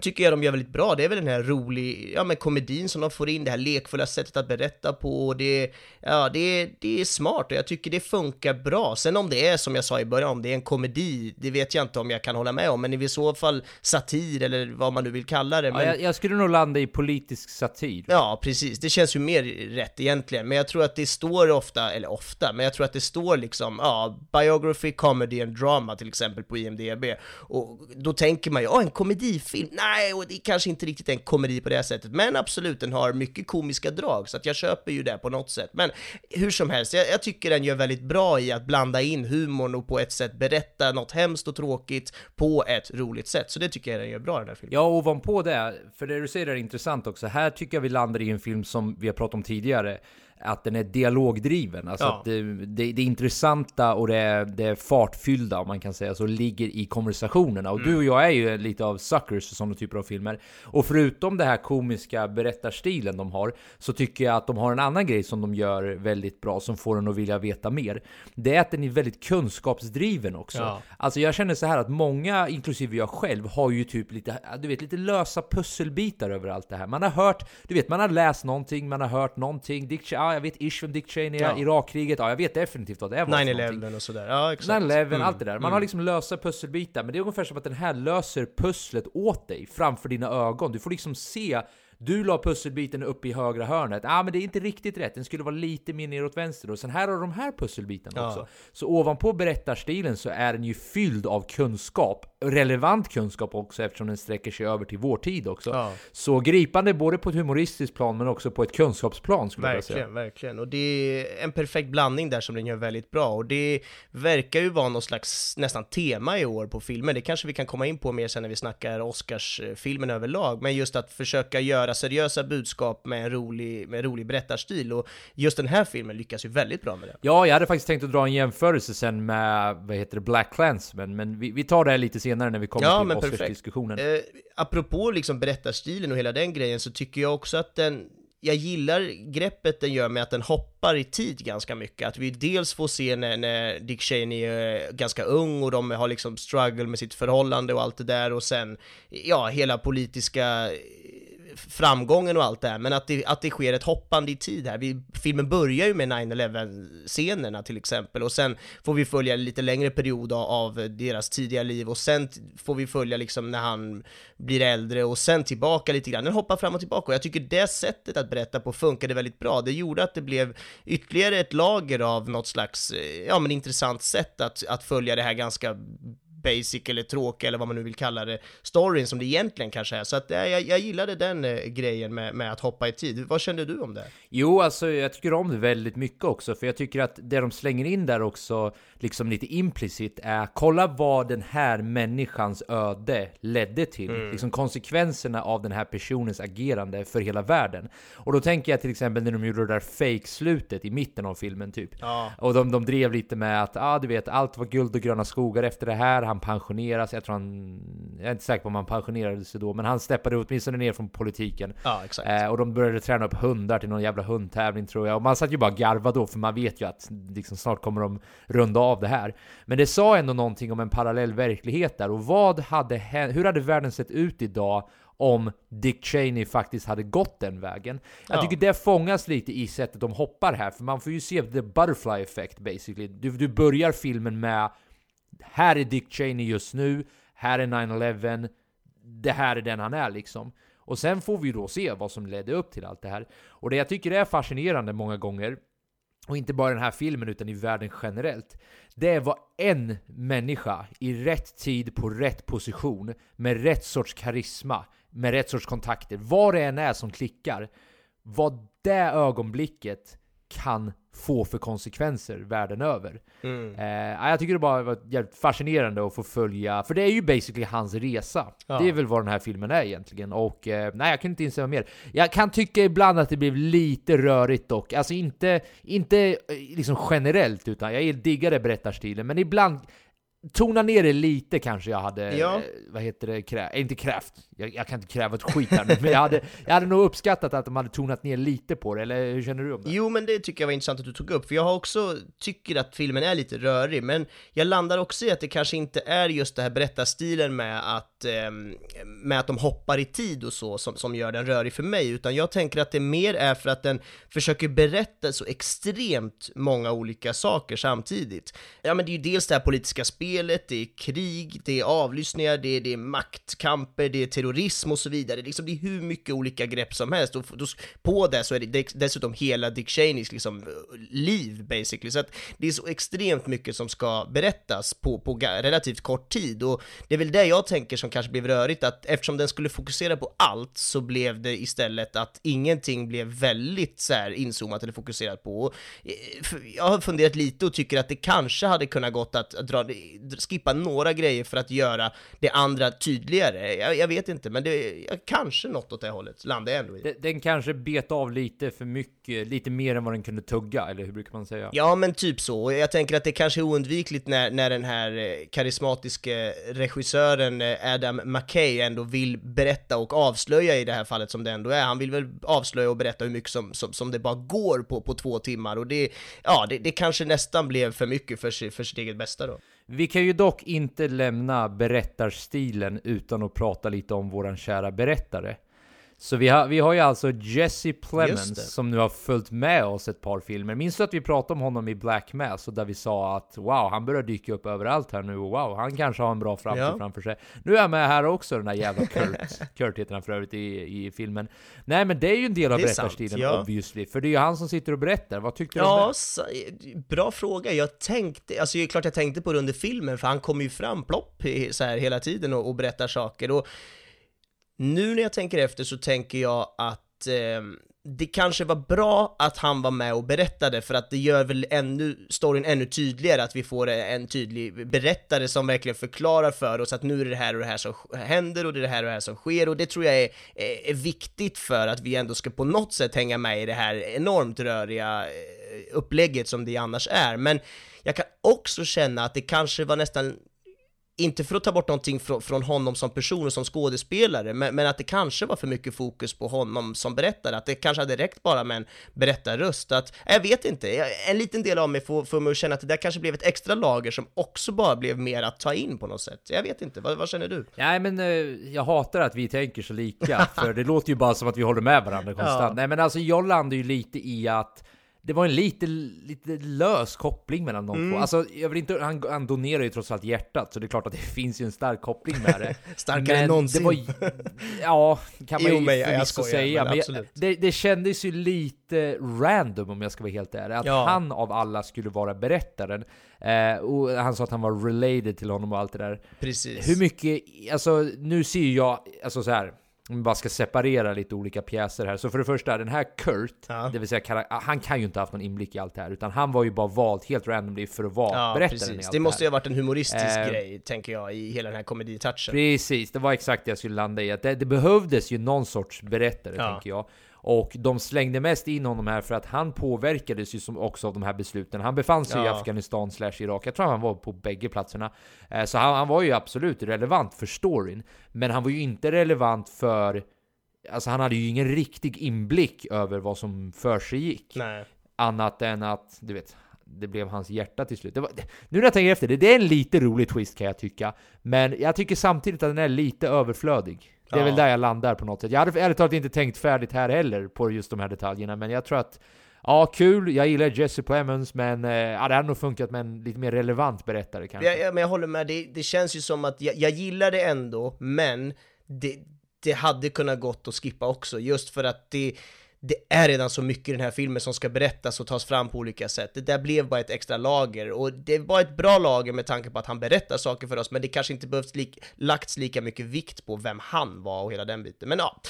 tycker jag de gör väldigt bra. Det är väl den här rolig, ja men komedin som de får in, det här lekfulla sättet att berätta på och det, ja det, det är smart och jag tycker det funkar bra. Sen om det är som jag sa i början, om det är en komedi, det vet jag inte om jag kan hålla med om, men i så fall satir eller vad man nu vill kalla det. Ja, Men... jag, jag skulle nog landa i politisk satir. Ja, precis. Det känns ju mer rätt egentligen, men jag tror att det står ofta, eller ofta, men jag tror att det står liksom, ja, biography, comedy and drama till exempel på IMDB. Och då tänker man ju, ja, en komedifilm? Nej, Nej, och det är kanske inte riktigt en komedi på det sättet, men absolut, den har mycket komiska drag, så att jag köper ju det på något sätt. Men hur som helst, jag, jag tycker den gör väldigt bra i att blanda in humorn och på ett sätt berätta något hemskt och tråkigt på ett roligt sätt. Så det tycker jag den gör bra, den här filmen. Ja, ovanpå det, för det du säger är intressant också. Här tycker jag vi landar i en film som vi har pratat om tidigare att den är dialogdriven. Alltså Ja. att det, det, det intressanta och det, det fartfyllda, om man kan säga så, ligger i konversationerna. Och du och jag är ju lite av suckers för sådana typer av filmer. Och förutom det här komiska berättarstilen de har, så tycker jag att de har en annan grej som de gör väldigt bra, som får en att vilja veta mer. Det är att den är väldigt kunskapsdriven också. Ja. Alltså jag känner så här att många, inklusive jag själv, har ju typ lite, du vet, lite lösa pusselbitar över allt det här. Man har hört, du vet, man har läst någonting, man har hört någonting. Dick, Che- ja, jag vet ish vem Dick Cheney är, Ja. Irakkriget, ja jag vet definitivt vad det någonting. 9-11 och sådär. Ja, exakt. 9-11, Mm, allt det där. Man mm. har liksom lösa pusselbitar, men det är ungefär som att den här löser pusslet åt dig framför dina ögon. Du får liksom se du la pusselbiten upp i högra hörnet. Ja, ah, men det är inte riktigt rätt. Den skulle vara lite mer neråt vänster. Och sen här har de här pusselbitarna Ja. också. Så ovanpå berättarstilen så är den ju fylld av kunskap. Relevant kunskap också eftersom den sträcker sig över till vår tid också. Ja. Så gripande både på ett humoristiskt plan men också på ett kunskapsplan skulle jag vilja säga. Verkligen, verkligen. Och det är en perfekt blandning där som den gör väldigt bra. Och det verkar ju vara någon slags nästan tema i år på filmen. Det kanske vi kan komma in på mer sen när vi snackar Oscarsfilmen överlag. Men just att försöka göra seriösa budskap med en rolig, med en rolig berättarstil. Och just den här filmen lyckas ju väldigt bra med det. Ja, jag hade faktiskt tänkt att dra en jämförelse sen med, vad heter det, Black Clansman, men vi, vi tar det här lite senare när vi kommer Ja, till. Oscarsdiskussionen. Eh, apropå liksom berättarstilen och hela den grejen så tycker jag också att den jag gillar greppet den gör med att den hoppar i tid ganska mycket. Att vi dels får se när, när Dick Cheney är ganska ung och de har liksom struggle med sitt förhållande och allt det där och sen, ja, hela politiska framgången och allt det här, men att det, att det sker ett hoppande i tid här. Vi, filmen börjar ju med 9-11-scenerna till exempel, och sen får vi följa en lite längre period av, av deras tidiga liv, och sen får vi följa liksom när han blir äldre, och sen tillbaka lite grann. Den hoppar fram och tillbaka, och jag tycker det sättet att berätta på funkade väldigt bra. Det gjorde att det blev ytterligare ett lager av något slags, eh, ja men intressant sätt att, att följa det här ganska basic eller tråkiga eller vad man nu vill kalla det, storyn som det egentligen kanske är. Så att eh, jag, jag gillade den eh, grejen med, med att hoppa i tid. Vad kände du om det? Jo, alltså jag tycker om det väldigt mycket också, för jag tycker att det de slänger in där också, liksom lite implicit, är kolla vad den här människans öde ledde till. Mm. Liksom konsekvenserna av den här personens agerande för hela världen. Och då tänker jag till exempel när de gjorde det där fake-slutet i mitten av filmen typ. Ja. Och de, de drev lite med att, ah, du vet, allt var guld och gröna skogar efter det här, han pensioneras, jag tror han, jag är inte säker på om han pensionerade sig då, men han steppade åtminstone ner från politiken. Ja. Eh, och de började träna upp hundar till någon jävla hundtävling tror jag. Och man satt ju bara garva då, för man vet ju att liksom, snart kommer de runda av det här. Men det sa ändå någonting om en parallell verklighet där. Och vad hade hänt, hur hade världen sett ut idag om Dick Cheney faktiskt hade gått den vägen. Jag Ja. tycker det fångas lite i sättet de hoppar här, för man får ju se the butterfly effect basically. Du, du börjar filmen med här är Dick Cheney just nu, här är 9-11, det här är den han är liksom. Och sen får vi då se vad som ledde upp till allt det här. Och det jag tycker är fascinerande många gånger, och inte bara i den här filmen utan i världen generellt, det är vad en människa i rätt tid på rätt position, med rätt sorts karisma, med rätt sorts kontakter, vad det än är som klickar, vad det ögonblicket kan få för konsekvenser världen över. Mm. Eh, jag tycker det bara var jävligt fascinerande att få följa, för det är ju basically hans resa. Ja. Det är väl vad den här filmen är egentligen. Och eh, nej, jag kan inte instämma mer. Jag kan tycka ibland att det blev lite rörigt dock. Alltså inte, inte eh, liksom generellt, utan jag diggade berättarstilen, men ibland Tona ner det lite kanske jag hade, Ja. eh, vad heter det, krä, inte krävt, jag, jag kan inte kräva ett skit här nu, men jag hade, jag hade nog uppskattat att de hade tonat ner lite på det, eller hur känner du om det? Jo, men det tycker jag var intressant att du tog upp, för jag har också tycker att filmen är lite rörig, men jag landar också i att det kanske inte är just det här berättarstilen med att, ehm, med att de hoppar i tid och så som, som gör den rörig för mig, utan jag tänker att det mer är för att den försöker berätta så extremt många olika saker samtidigt. Ja, men det är ju dels det här politiska spelet, det är krig, det är avlyssningar, det är, det är maktkamper, det är terrorism och så vidare. Liksom, det är hur mycket olika grepp som helst och då, på det så är det dessutom hela Dick Cheneys liksom, eh, liv basically. Så att det är så extremt mycket som ska berättas på, på relativt kort tid och det är väl det jag tänker som kanske blev rörigt att eftersom den skulle fokusera på allt så blev det istället att ingenting blev väldigt så här inzoomat eller fokuserat på. Och, eh, Jag har funderat lite och tycker att det kanske hade kunnat gått att dra, skippa några grejer för att göra det andra tydligare. Jag, jag vet inte, men det är kanske något åt det hållet landar jag ändå i. Den, den kanske bet av lite för mycket, lite mer än vad den kunde tugga, eller hur brukar man säga? Ja, men typ så. Jag tänker att det kanske är oundvikligt när, när den här eh, karismatiska regissören eh, Adam McKay ändå vill berätta och avslöja i det här fallet som det ändå är. Han vill väl avslöja och berätta hur mycket som, som, som det bara går på, på två timmar och det, ja, det, det kanske nästan blev för mycket för, för sitt eget bästa då. Vi kan ju dock inte lämna berättarstilen utan att prata lite om våran kära berättare. Så vi har, vi har ju alltså Jesse. Plemons som nu har följt med oss ett par filmer. Minns du att vi pratade om honom i Black Mass och där vi sa att wow, han börjar dyka upp överallt här nu och wow, han kanske har en bra framtid Ja. framför sig. Nu är jag med här också, den där jävla Kurt. Kurt heter han för övrigt i, i filmen. Nej men det är ju en del av berättarstilen ja. obviously, för det är ju han som sitter och berättar. Vad tyckte du om Ja, det? bra fråga. Jag tänkte, alltså det är klart jag tänkte på det under filmen, för han kommer ju fram plopp så här hela tiden och, och berättar saker. Och nu när jag tänker efter så tänker jag att eh, det kanske var bra att han var med och berättade, för att det gör väl ännu, storyn ännu tydligare, att vi får en tydlig berättare som verkligen förklarar för oss att nu är det här och det här som händer och det är det här och det här som sker, och det tror jag är, eh, är, viktigt för att vi ändå ska på något sätt hänga med i det här enormt röriga eh, upplägget som det annars är. Men jag kan också känna att det kanske var nästan inte för att ta bort någonting från, från honom som person och som skådespelare, men, men att det kanske var för mycket fokus på honom som berättare, att det kanske hade räckt bara med en berättarröst, att, jag vet inte, en liten del av mig får, får mig att känna att det där kanske blev ett extra lager som också bara blev mer att ta in på något sätt. Jag vet inte, vad, vad känner du? Nej men eh, jag hatar att vi tänker så lika, för det låter ju bara som att vi håller med varandra konstant. Ja. Nej men alltså jag landar ju lite i att det var en lite, lite lös koppling mellan de Mm. två. Alltså, jag vill inte, han, han donerar ju trots allt hjärtat, så det är klart att det finns ju en stark koppling med det. Starkare än Men någonsin. Det var, ja, kan man Jo, ju jag förvisso säga. men Men jag, absolut. det, det kändes ju lite random om jag ska vara helt ärlig. Att Ja. han av alla skulle vara berättaren. Eh, och han sa att han var related till honom och allt det där. Precis. Hur mycket, alltså nu ser jag, alltså så här. Om vi bara ska separera lite olika pjäser här. Så för det första, den här Kurt, Ja. det vill säga karak- han kan ju inte ha haft någon inblick i allt det här. Utan han var ju bara vald helt randomly för att vara Ja, berättaren i precis. allt Det måste ju ha varit en humoristisk Eh, grej, tänker jag, i hela den här komeditouchen. Precis, det var exakt det jag skulle landa i. Att det, det behövdes ju någon sorts berättare, Ja. tänker jag. Och de slängde mest in honom här för att han påverkades ju som också av de här besluten. Han befann sig i Ja. Afghanistan slash Irak. Jag tror han var på bägge platserna. Eh, Så han, han var ju absolut relevant för storyn. Men han var ju inte relevant för... Alltså han hade ju ingen riktig inblick över vad som för sig gick. Nej. Annat än att, du vet, det blev hans hjärta till slut. Var, nu när jag tänker efter, det, det är en lite rolig twist kan jag tycka. Men jag tycker samtidigt att den är lite överflödig. Det är Ja. väl där jag landar på något sätt. Jag hade ärligt talat inte tänkt färdigt här heller på just de här detaljerna, men jag tror att Ja, kul. Jag gillar Jesse Plemons, men eh, ja, det hade nog funkat med en lite mer relevant berättare kanske. Jag, jag, men jag håller med, det, det känns ju som att jag, jag gillar det ändå, men det, det hade kunnat gått att skippa också, just för att det, det är redan så mycket i den här filmen som ska berättas och tas fram på olika sätt. Det där blev bara ett extra lager, och det var ett bra lager med tanke på att han berättar saker för oss, men det kanske inte behövts li lagts lika mycket vikt på vem han var och hela den biten. Men ja,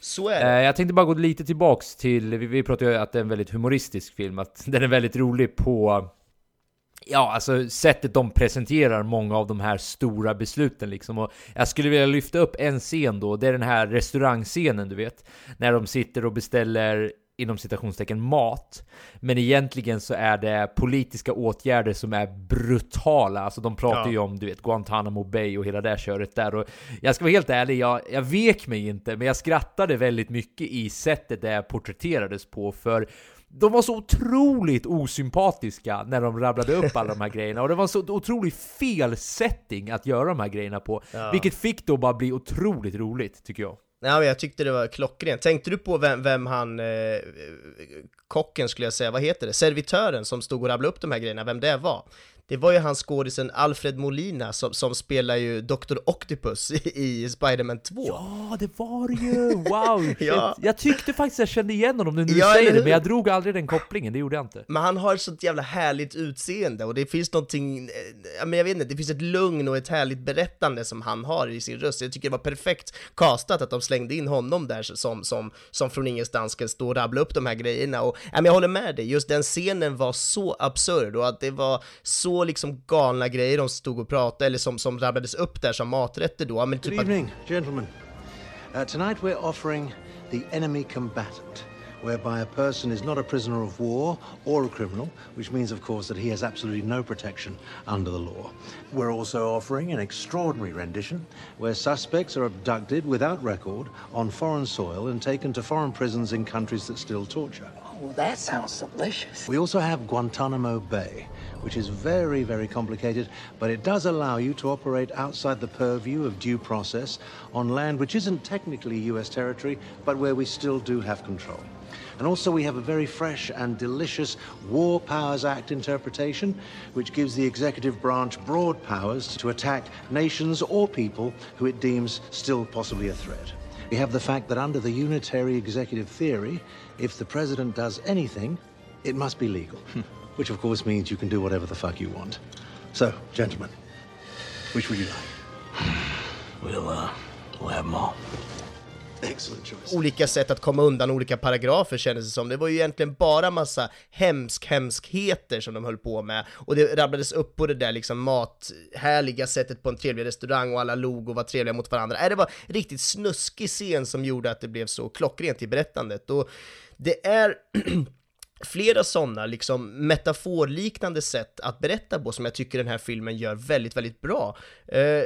så är det. Eh, jag tänkte bara gå lite tillbaks till, vi, vi pratade ju att det är en väldigt humoristisk film, att den är väldigt rolig på Ja, alltså sättet de presenterar många av de här stora besluten liksom. Och jag skulle vilja lyfta upp en scen då, det är den här restaurangscenen du vet. När de sitter och beställer inom citationstecken mat. Men egentligen så är det politiska åtgärder som är brutala. Alltså de pratar Ja. ju om du vet Guantanamo Bay och hela det köret där. Och jag ska vara helt ärlig, jag, jag vek mig inte, men jag skrattade väldigt mycket i sättet det porträtterades på. För de var så otroligt osympatiska när de rabblade upp alla de här grejerna och det var så otroligt fel setting att göra de här grejerna på. Ja. Vilket fick då bara bli otroligt roligt, tycker jag. Ja, men jag tyckte det var klockrent. Tänkte du på vem, vem han, eh, kocken skulle jag säga, vad heter det, servitören som stod och rabblade upp de här grejerna, vem det var? Det var ju han skådisen Alfred Molina som, som spelar ju Dr. Octopus i, i Spider-Man 2. Ja, det var det ju! Wow! Ja. Jag tyckte faktiskt jag kände igen honom nu när du Ja, säger det, men jag drog aldrig den kopplingen, det gjorde jag inte. Men han har ett sånt jävla härligt utseende och det finns någonting, eh, ja, men jag vet inte, det finns ett lugn och ett härligt berättande som han har i sin röst. Jag tycker det var perfekt castat att de slängde in honom där som, som, som från ingenstans ska stå och rabbla upp de här grejerna. Och ja, men jag håller med dig, just den scenen var så absurd och att det var så två liksom galna grejer de stod och pratade, eller som, som rabblades upp där som maträtter då. Men Good typ att- evening, gentlemen. Uh, tonight we're offering the enemy combatant, whereby a person is not a prisoner of war or a criminal, which means, of course, that he has absolutely no protection under the law. We're also offering an extraordinary rendition, where suspects are abducted without record on foreign soil and taken to foreign prisons in countries that still torture. Oh, that sounds delicious. We also have Guantanamo Bay, which is very, very complicated, but it does allow you to operate outside the purview of due process on land which isn't technically US territory, but where we still do have control. And also, we have a very fresh and delicious War Powers Act interpretation, which gives the executive branch broad powers to attack nations or people who it deems still possibly a threat. We have the fact that under the unitary executive theory, if the president does anything, it must be legal, which of course means you can do whatever the fuck you want. So, gentlemen, which would you like? We'll, uh, we'll have them all. Excellent choice. olika sätt att komma undan olika paragrafer kändes det som. Det var ju egentligen bara massa hemsk hemskheter som de höll på med. Och det rabblades upp på det där liksom mathärliga sättet på en trevlig restaurang och alla log och var trevliga mot varandra. Nej, det var riktigt snuskig scen som gjorde att det blev så klockrent i berättandet. Och det är flera sådana liksom metaforliknande sätt att berätta på som jag tycker den här filmen gör väldigt, väldigt bra. Eh,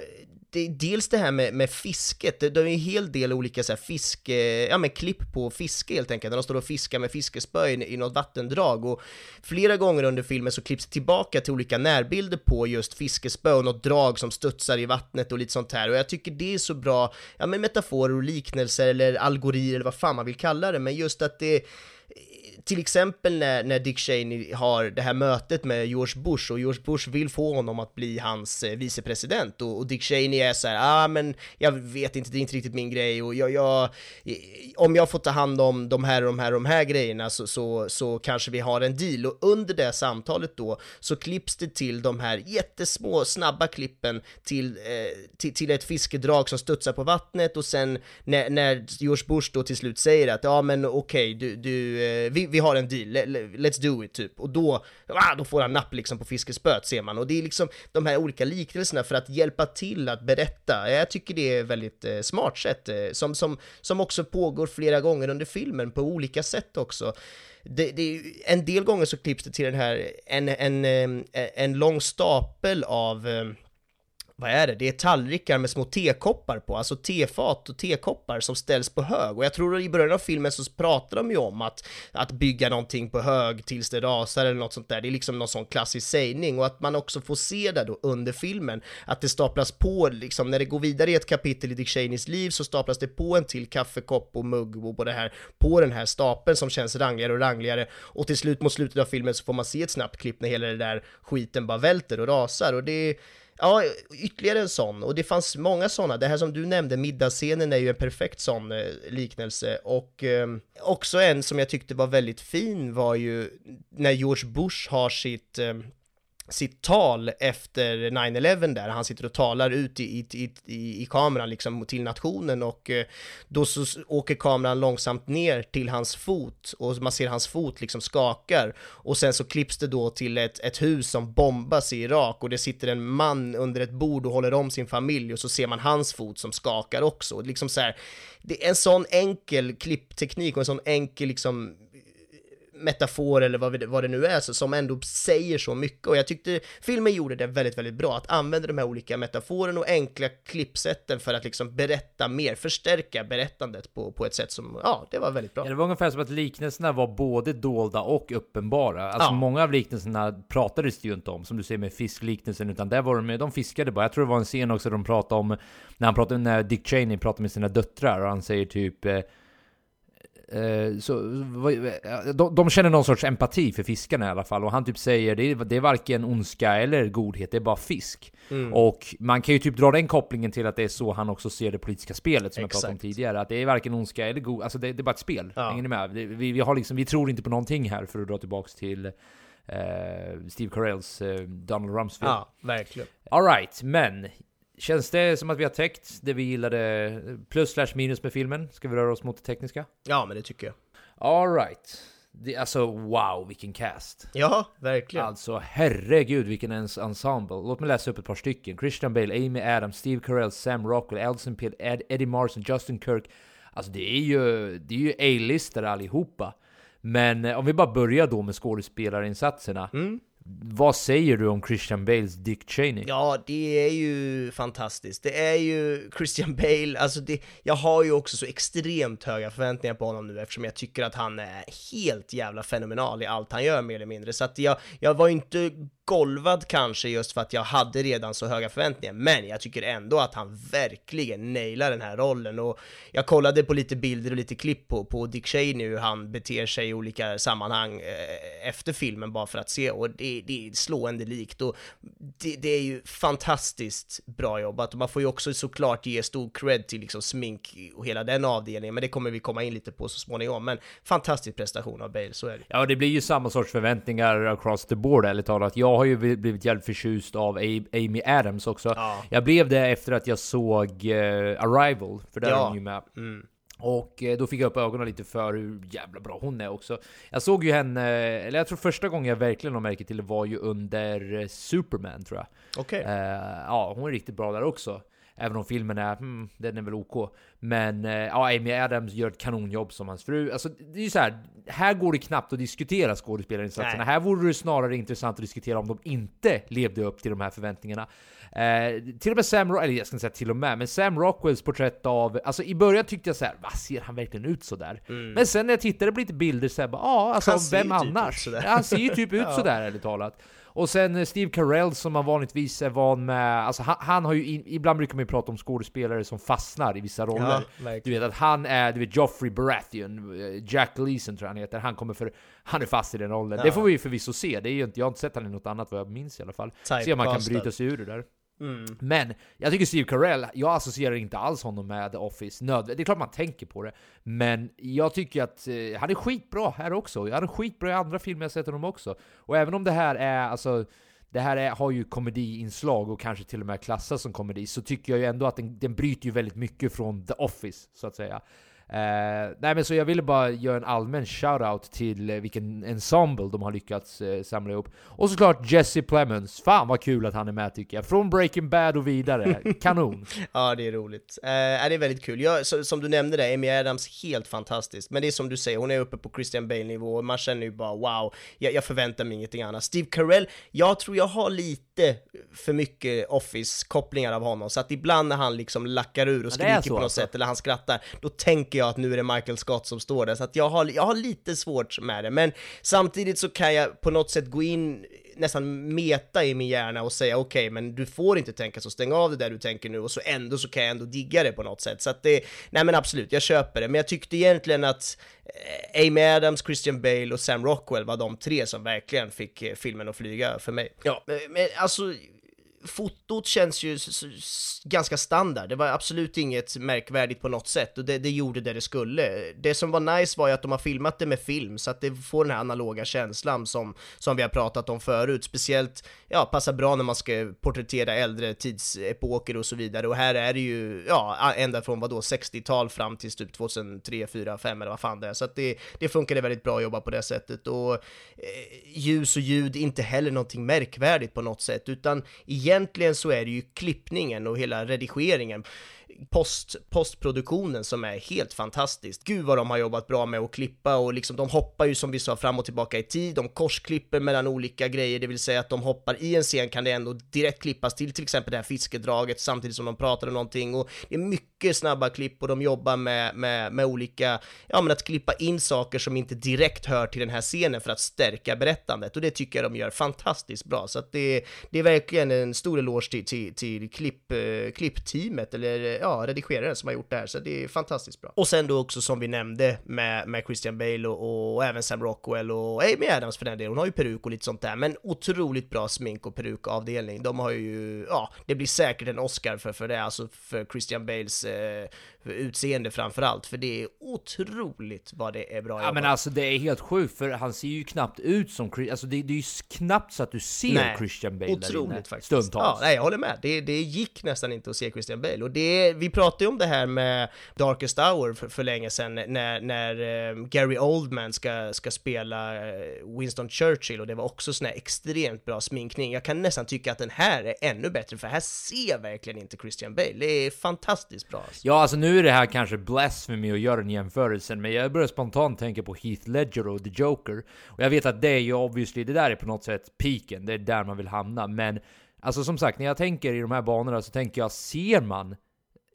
det är dels det här med, med fisket, det, det är en hel del olika så här fiske, eh, ja men klipp på fiske helt enkelt, när de står och fiskar med fiskespö i, i något vattendrag. Och flera gånger under filmen så klipps det tillbaka till olika närbilder på just fiskespö och något drag som studsar i vattnet och lite sånt här. Och jag tycker det är så bra, ja men metaforer och liknelser eller algorier eller vad fan man vill kalla det, men just att det till exempel när, när Dick Cheney har det här mötet med George Bush och George Bush vill få honom att bli hans eh, vicepresident och, och Dick Cheney är så här, ah men jag vet inte, det är inte riktigt min grej och jag, jag eh, om jag får ta hand om de här och de här och de här grejerna så, så, så kanske vi har en deal. Och under det samtalet då så klipps det till de här jättesmå snabba klippen till, eh, till, till ett fiskedrag som studsar på vattnet och sen när, när George Bush då till slut säger att ja men okej, du, du, eh, vi, vi, vi har en deal, let's do it typ. Och då, ah, då får han napp liksom på fiskespöet ser man. Och det är liksom de här olika liknelserna för att hjälpa till att berätta. Jag tycker det är väldigt eh, smart sätt, eh, som, som, som också pågår flera gånger under filmen på olika sätt också. Det, det, en del gånger så klipps det till den här, en, en, en, en lång stapel av eh, vad är det? Det är tallrikar med små tekoppar på, alltså tefat och tekoppar som ställs på hög. Och jag tror att i början av filmen så pratar de ju om att, att bygga någonting på hög tills det rasar eller något sånt där. Det är liksom någon sån klassisk sägning och att man också får se det då under filmen, att det staplas på liksom, när det går vidare i ett kapitel i Dick Cheneys liv så staplas det på en till kaffekopp och mugg och på det här, på den här stapeln som känns rangligare och rangligare och till slut mot slutet av filmen så får man se ett snabbt klipp när hela det där skiten bara välter och rasar och det är Ja, ytterligare en sån, och det fanns många såna. Det här som du nämnde, middagsscenen, är ju en perfekt sån eh, liknelse. Och eh, också en som jag tyckte var väldigt fin var ju när George Bush har sitt eh, sitt tal efter 9-11 där, han sitter och talar ut i, i, i, i, kameran liksom till nationen och eh, då så åker kameran långsamt ner till hans fot och man ser hans fot liksom skakar och sen så klipps det då till ett, ett hus som bombas i Irak och det sitter en man under ett bord och håller om sin familj och så ser man hans fot som skakar också. Liksom så här, det är en sån enkel klippteknik och en sån enkel liksom metafor eller vad, vad det nu är så, som ändå säger så mycket och jag tyckte filmen gjorde det väldigt, väldigt bra att använda de här olika metaforerna och enkla klippsätten för att liksom berätta mer, förstärka berättandet på, på ett sätt som, ja, det var väldigt bra. Ja, det var ungefär som att liknelserna var både dolda och uppenbara. Alltså Ja. många av liknelserna pratades det ju inte om, som du säger med fiskliknelsen, utan där var de, de fiskade bara. Jag tror det var en scen också där de pratade om, när han pratade, när Dick Cheney pratade med sina döttrar och han säger typ eh, så, vad- de, de känner någon sorts empati för fiskarna i alla fall och han typ säger det är, det är varken ondska eller godhet, det är bara fisk. Mm. Och man kan ju typ dra den kopplingen till att det är så han också ser det politiska spelet som jag pratade om Exakt. tidigare. Att det är varken ondska eller god, alltså det, det är bara ett spel. Ja. Hänger ni med? Vi, vi, har liksom, vi tror inte på någonting här för att dra tillbaks till eh, Steve Carells eh, Donald Rumsfeld. Ja, verkligen. Alright, men känns det som att vi har täckt det vi gillade plus slash minus med filmen? Ska vi röra oss mot det tekniska? Ja, men det tycker jag. Alright. Alltså wow, vilken cast! Ja, verkligen. Alltså herregud vilken ens ensemble. Låt mig läsa upp ett par stycken. Christian Bale, Amy Adams, Steve Carell, Sam Rockwell, Elson Pitt, Ed, Eddie Marson, Justin Kirk. Alltså det är ju, det är ju A-listare allihopa. Men eh, om vi bara börjar då med skådespelarinsatserna. Mm. Vad säger du om Christian Bales Dick Cheney? Ja, det är ju fantastiskt. Det är ju Christian Bale, alltså det, jag har ju också så extremt höga förväntningar på honom nu eftersom jag tycker att han är helt jävla fenomenal i allt han gör mer eller mindre. Så att jag, jag var ju inte golvad kanske just för att jag hade redan så höga förväntningar, men jag tycker ändå att han verkligen nailar den här rollen och jag kollade på lite bilder och lite klipp på, på Dick Cheney hur han beter sig i olika sammanhang eh, efter filmen bara för att se och det, det är slående likt och det, det, är ju fantastiskt bra jobbat och man får ju också såklart ge stor cred till liksom smink och hela den avdelningen, men det kommer vi komma in lite på så småningom, men fantastisk prestation av Bale, så är det. Ja, det blir ju samma sorts förväntningar across the board ärligt talat. Jag har ju blivit jävligt förtjust av Amy Adams också. Ja. Jag blev det efter att jag såg uh, Arrival, för där Ja. är hon ju med. Mm. Och eh, då fick jag upp ögonen lite för hur jävla bra hon är också. Jag såg ju henne, eller jag tror första gången jag verkligen har märkt till det var ju under eh, Superman tror jag. Okej. Eh, ja, hon är riktigt bra där också. Även om filmen är, hmm, den är väl OK. Men eh, ja, Amy Adams gör ett kanonjobb som hans fru. Alltså, det är ju så här, här går det knappt att diskutera skådespelarinsatserna. Här vore det snarare intressant att diskutera om de inte levde upp till de här förväntningarna. Eh, till och med Sam, eller jag ska inte säga till och med, men Sam Rockwells porträtt av, alltså i början tyckte jag så här, vad ser han verkligen ut så där? Men sen när jag tittade på lite bilder så här, ja, alltså Mm. Han ser vem typ annars? sådär. Han ser ju typ ut Ja. sådär ärligt talat. Och sen eh, Steve Carell som man vanligtvis är van med, alltså han, han har ju, in, ibland brukar man ju prata om skådespelare som fastnar i vissa roller. Ja, du verkligen. vet att han är, du vet Joffrey Baratheon, eh, Jack Leeson tror jag han heter, han kommer för, han är fast i den rollen. Ja. Det får vi ju förvisso se, det är ju inte, jag har inte sett han i något annat vad jag minns i alla fall. Se om man kan bryta sig ur det där. Mm. Men jag tycker Steve Carell, jag associerar inte alls honom med The Office. Nödvändigt. det är klart man tänker på det. Men jag tycker att eh, han är skitbra här också. Han är skitbra i andra filmer jag sett honom också. Och även om det här är, alltså, det här är, har ju komediinslag och kanske till och med klassas som komedi, så tycker jag ju ändå att den, den bryter ju väldigt mycket från The Office, så att säga. Eh, nej men så jag ville bara göra en allmän shoutout till eh, vilken ensemble de har lyckats eh, samla ihop. Och såklart Jesse Plemons, fan vad kul att han är med tycker jag. Från Breaking Bad och vidare, kanon. Ja, det är roligt. Eh, det är väldigt kul. Jag, som du nämnde där, Amy Adams, helt fantastiskt. Men det är som du säger, hon är uppe på Christian Bale-nivå man känner ju bara wow, jag, jag förväntar mig ingenting annat. Steve Carell, jag tror jag har lite för mycket Office-kopplingar av honom, så att ibland när han liksom lackar ur och skriker på något alltså. sätt, eller han skrattar, då tänker jag att nu är det Michael Scott som står där, så att jag har, jag har lite svårt med det. Men samtidigt så kan jag på något sätt gå in nästan meta i min hjärna och säga okej, men du får inte tänka så, stäng av det där du tänker nu och så ändå så kan jag ändå digga det på något sätt. Så att det, nej men absolut, jag köper det, men jag tyckte egentligen att eh, Amy Adams, Christian Bale och Sam Rockwell var de tre som verkligen fick eh, filmen att flyga för mig. Ja, men, men alltså fotot känns ju ganska standard, det var absolut inget märkvärdigt på något sätt och det, det gjorde det det skulle. Det som var nice var ju att de har filmat det med film så att det får den här analoga känslan som, som vi har pratat om förut, speciellt, ja, passar bra när man ska porträttera äldre tidsepoker och så vidare och här är det ju, ja, ända från vadå, 60-tal fram till typ 2003, 4, 5 eller vad fan det är, så att det, det funkade väldigt bra att jobba på det sättet och eh, ljus och ljud inte heller någonting märkvärdigt på något sätt, utan egentligen så är det ju klippningen och hela redigeringen post, postproduktionen som är helt fantastiskt. Gud vad de har jobbat bra med att klippa och liksom de hoppar ju som vi sa fram och tillbaka i tid, de korsklipper mellan olika grejer, det vill säga att de hoppar i en scen kan det ändå direkt klippas till till exempel det här fiskedraget samtidigt som de pratar om någonting. Och det är mycket snabba klipp och de jobbar med, med, med olika, ja men att klippa in saker som inte direkt hör till den här scenen för att stärka berättandet. Och det tycker jag de gör fantastiskt bra. Så att det, det är verkligen en stor eloge till, till, till klipp, eh, klippteamet eller ja, redigeraren som har gjort det här så det är fantastiskt bra. Och sen då också som vi nämnde med, med Christian Bale och, och även Sam Rockwell och Amy Adams för den delen, hon har ju peruk och lite sånt där men otroligt bra smink och perukavdelning. De har ju, ja, det blir säkert en Oscar för, för det, alltså för Christian Bales eh, utseende framför allt, för det är otroligt vad det är bra Ja jobbat. men alltså det är helt sjukt för han ser ju knappt ut som Chris, alltså det, det är ju knappt så att du ser Nej, Christian Bale där inne, Otroligt faktiskt. stundtals. Ja, nej, jag håller med. Det, det gick nästan inte att se Christian Bale och det, vi pratade ju om det här med Darkest Hour för, för länge sedan när, när uh, Gary Oldman ska, ska spela uh, Winston Churchill och det var också sån här extremt bra sminkning. Jag kan nästan tycka att den här är ännu bättre för här ser verkligen inte Christian Bale. Det är fantastiskt bra. Alltså. Ja, alltså nu är det här kanske blasphemy att göra den jämförelsen, men jag börjar spontant tänka på Heath Ledger och The Joker. Och jag vet att det är ju obviously, det där är på något sätt piken, det är där man vill hamna, men Alltså som sagt, när jag tänker i de här banorna så tänker jag, ser man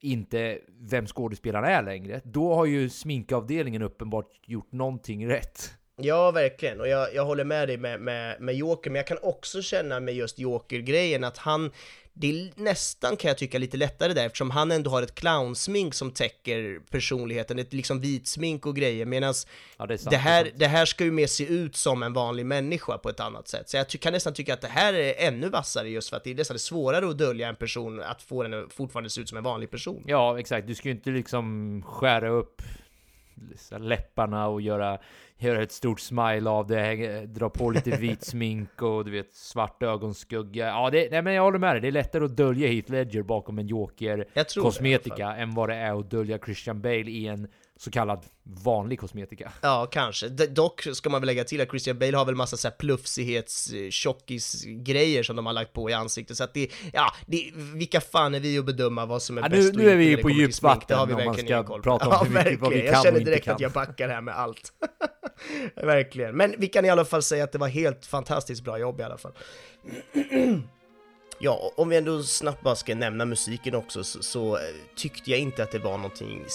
inte vem skådespelaren är längre, då har ju sminkavdelningen uppenbart gjort någonting rätt. Ja, verkligen. Och jag, jag håller med dig med, med, med Joker, men jag kan också känna med just Joker-grejen att han, det är nästan kan jag tycka lite lättare där eftersom han ändå har ett clownsmink som täcker personligheten, ett liksom vitsmink och grejer medan ja, det, det, här, det här ska ju mer se ut som en vanlig människa på ett annat sätt. Så jag kan nästan tycka att det här är ännu vassare just för att det är nästan svårare att dölja en person, att få den att fortfarande se ut som en vanlig person. Ja, exakt. Du ska ju inte liksom skära upp läpparna och göra göra ett stort smile av det, dra på lite vit smink och du vet svart ögonskugga. Ja, det, nej, men jag håller med dig. Det är lättare att dölja Heath Ledger bakom en Joker kosmetika än vad det är att dölja Christian Bale i en så kallad vanlig kosmetika. Ja, kanske. Dock ska man väl lägga till att Christian Bale har väl massa så här plufsighets grejer som de har lagt på i ansiktet så att det, ja, det, vilka fan är vi att bedöma vad som är ja, bäst nu, nu är vi ju på djupt vatten ingen koll på. prata om ja, hur mycket, vad vi kan Jag känner direkt att jag backar här med allt. verkligen. Men vi kan i alla fall säga att det var helt fantastiskt bra jobb i alla fall. Ja, om vi ändå snabbt bara ska nämna musiken också så, så, tyckte jag inte att det var någonting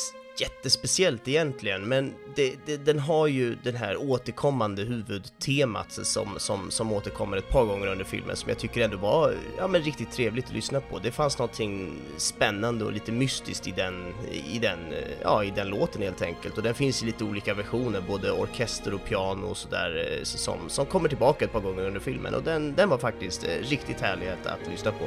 jättespeciellt egentligen, men det, det, den har ju den här återkommande huvudtemat som, som, som återkommer ett par gånger under filmen som jag tycker ändå var ja, men riktigt trevligt att lyssna på. Det fanns någonting spännande och lite mystiskt i den, i den, ja, i den låten helt enkelt och den finns i lite olika versioner, både orkester och piano och sådär eh, som, som kommer tillbaka ett par gånger under filmen och den, den var faktiskt eh, riktigt härlig att, att lyssna på.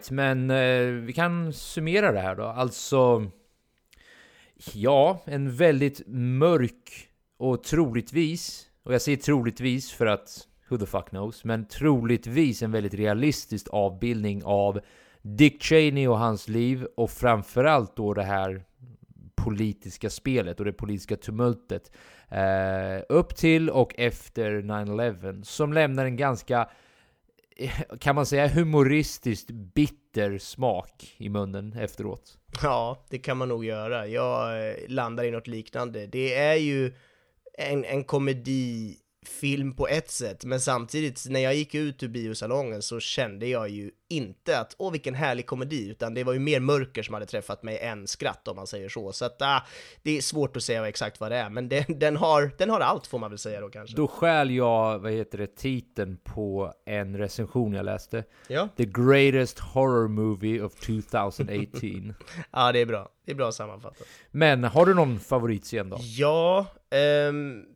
Right, men eh, vi kan summera det här då. Alltså, ja, en väldigt mörk och troligtvis, och jag säger troligtvis för att who the fuck knows, men troligtvis en väldigt realistisk avbildning av Dick Cheney och hans liv och framförallt då det här politiska spelet och det politiska tumultet eh, upp till och efter 9-11 som lämnar en ganska kan man säga humoristiskt bitter smak i munnen efteråt. Ja, det kan man nog göra. Jag eh, landar i något liknande. Det är ju en, en komedi film på ett sätt, men samtidigt när jag gick ut ur biosalongen så kände jag ju inte att åh vilken härlig komedi, utan det var ju mer mörker som hade träffat mig än skratt om man säger så. Så att äh, det är svårt att säga exakt vad det är, men det, den, har, den har allt får man väl säga då kanske. Då skäl jag, vad heter det, titeln på en recension jag läste. Ja. The greatest horror movie of 2018. ja, det är bra. Det är bra sammanfattat. Men har du någon favoritscen då? Ja, um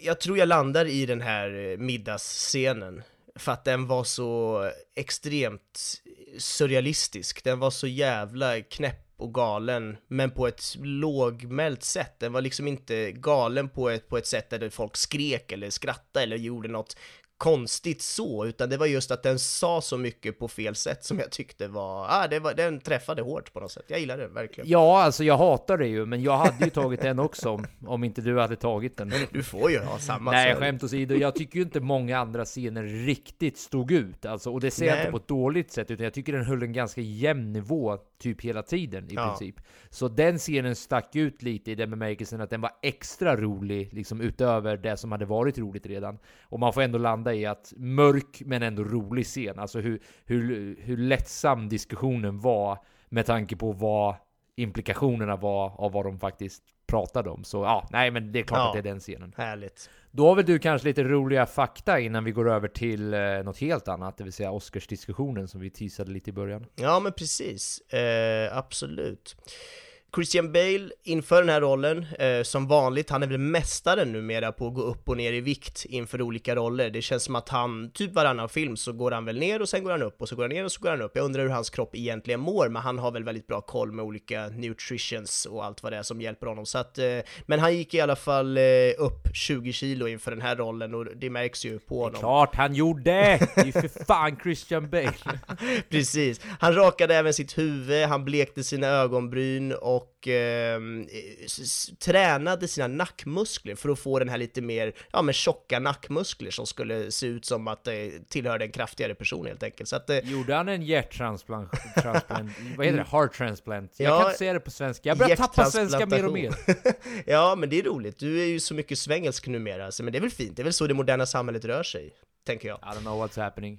jag tror jag landar i den här eh, middagsscenen för att den var så extremt eh, surrealistisk, den var så jävla knäpp och galen, men på ett lågmält sätt. Den var liksom inte galen på ett, på ett sätt där folk skrek eller skrattade eller gjorde något konstigt så, utan det var just att den sa så mycket på fel sätt som jag tyckte var, ah, det var, den träffade hårt på något sätt. Jag gillar det verkligen. Ja, alltså jag hatar det ju, men jag hade ju tagit den också om, om inte du hade tagit den. Du får ju ha samma. Nej, skämt åsido, jag tycker ju inte många andra scener riktigt stod ut, alltså, och det ser jag inte på ett dåligt sätt, utan jag tycker den höll en ganska jämn nivå, typ hela tiden i ja. princip. Så den scenen stack ut lite i den bemärkelsen att den var extra rolig, liksom utöver det som hade varit roligt redan. Och man får ändå landa i att mörk men ändå rolig scen, alltså hur, hur, hur lättsam diskussionen var med tanke på vad implikationerna var av vad de faktiskt pratade om. Så ja, nej men det är klart ja, att det är den scenen. Härligt. Då har väl du kanske lite roliga fakta innan vi går över till eh, något helt annat, det vill säga Oscarsdiskussionen som vi teasade lite i början. Ja, men precis. Eh, absolut. Christian Bale inför den här rollen, eh, som vanligt, han är väl mästaren numera på att gå upp och ner i vikt inför olika roller. Det känns som att han, typ varannan film så går han väl ner och sen går han upp och så går han ner och så går han upp. Jag undrar hur hans kropp egentligen mår, men han har väl väldigt bra koll med olika nutritions och allt vad det är som hjälper honom. Så att, eh, men han gick i alla fall eh, upp 20 kilo inför den här rollen och det märks ju på honom. Klart han gjorde! Det är ju för fan Christian Bale! Precis. Han rakade även sitt huvud, han blekte sina ögonbryn och eh, tränade sina nackmuskler för att få den här lite mer, ja men tjocka nackmuskler som skulle se ut som att det eh, tillhörde en kraftigare person helt enkelt. Så att, eh, Gjorde han en hjärttransplant? vad heter det? Heart transplant? Jag ja, kan inte säga det på svenska, jag börjar tappa svenska mer och mer. ja, men det är roligt. Du är ju så mycket svengelsk numera, alltså, men det är väl fint. Det är väl så det moderna samhället rör sig, tänker jag. I don't know what's happening.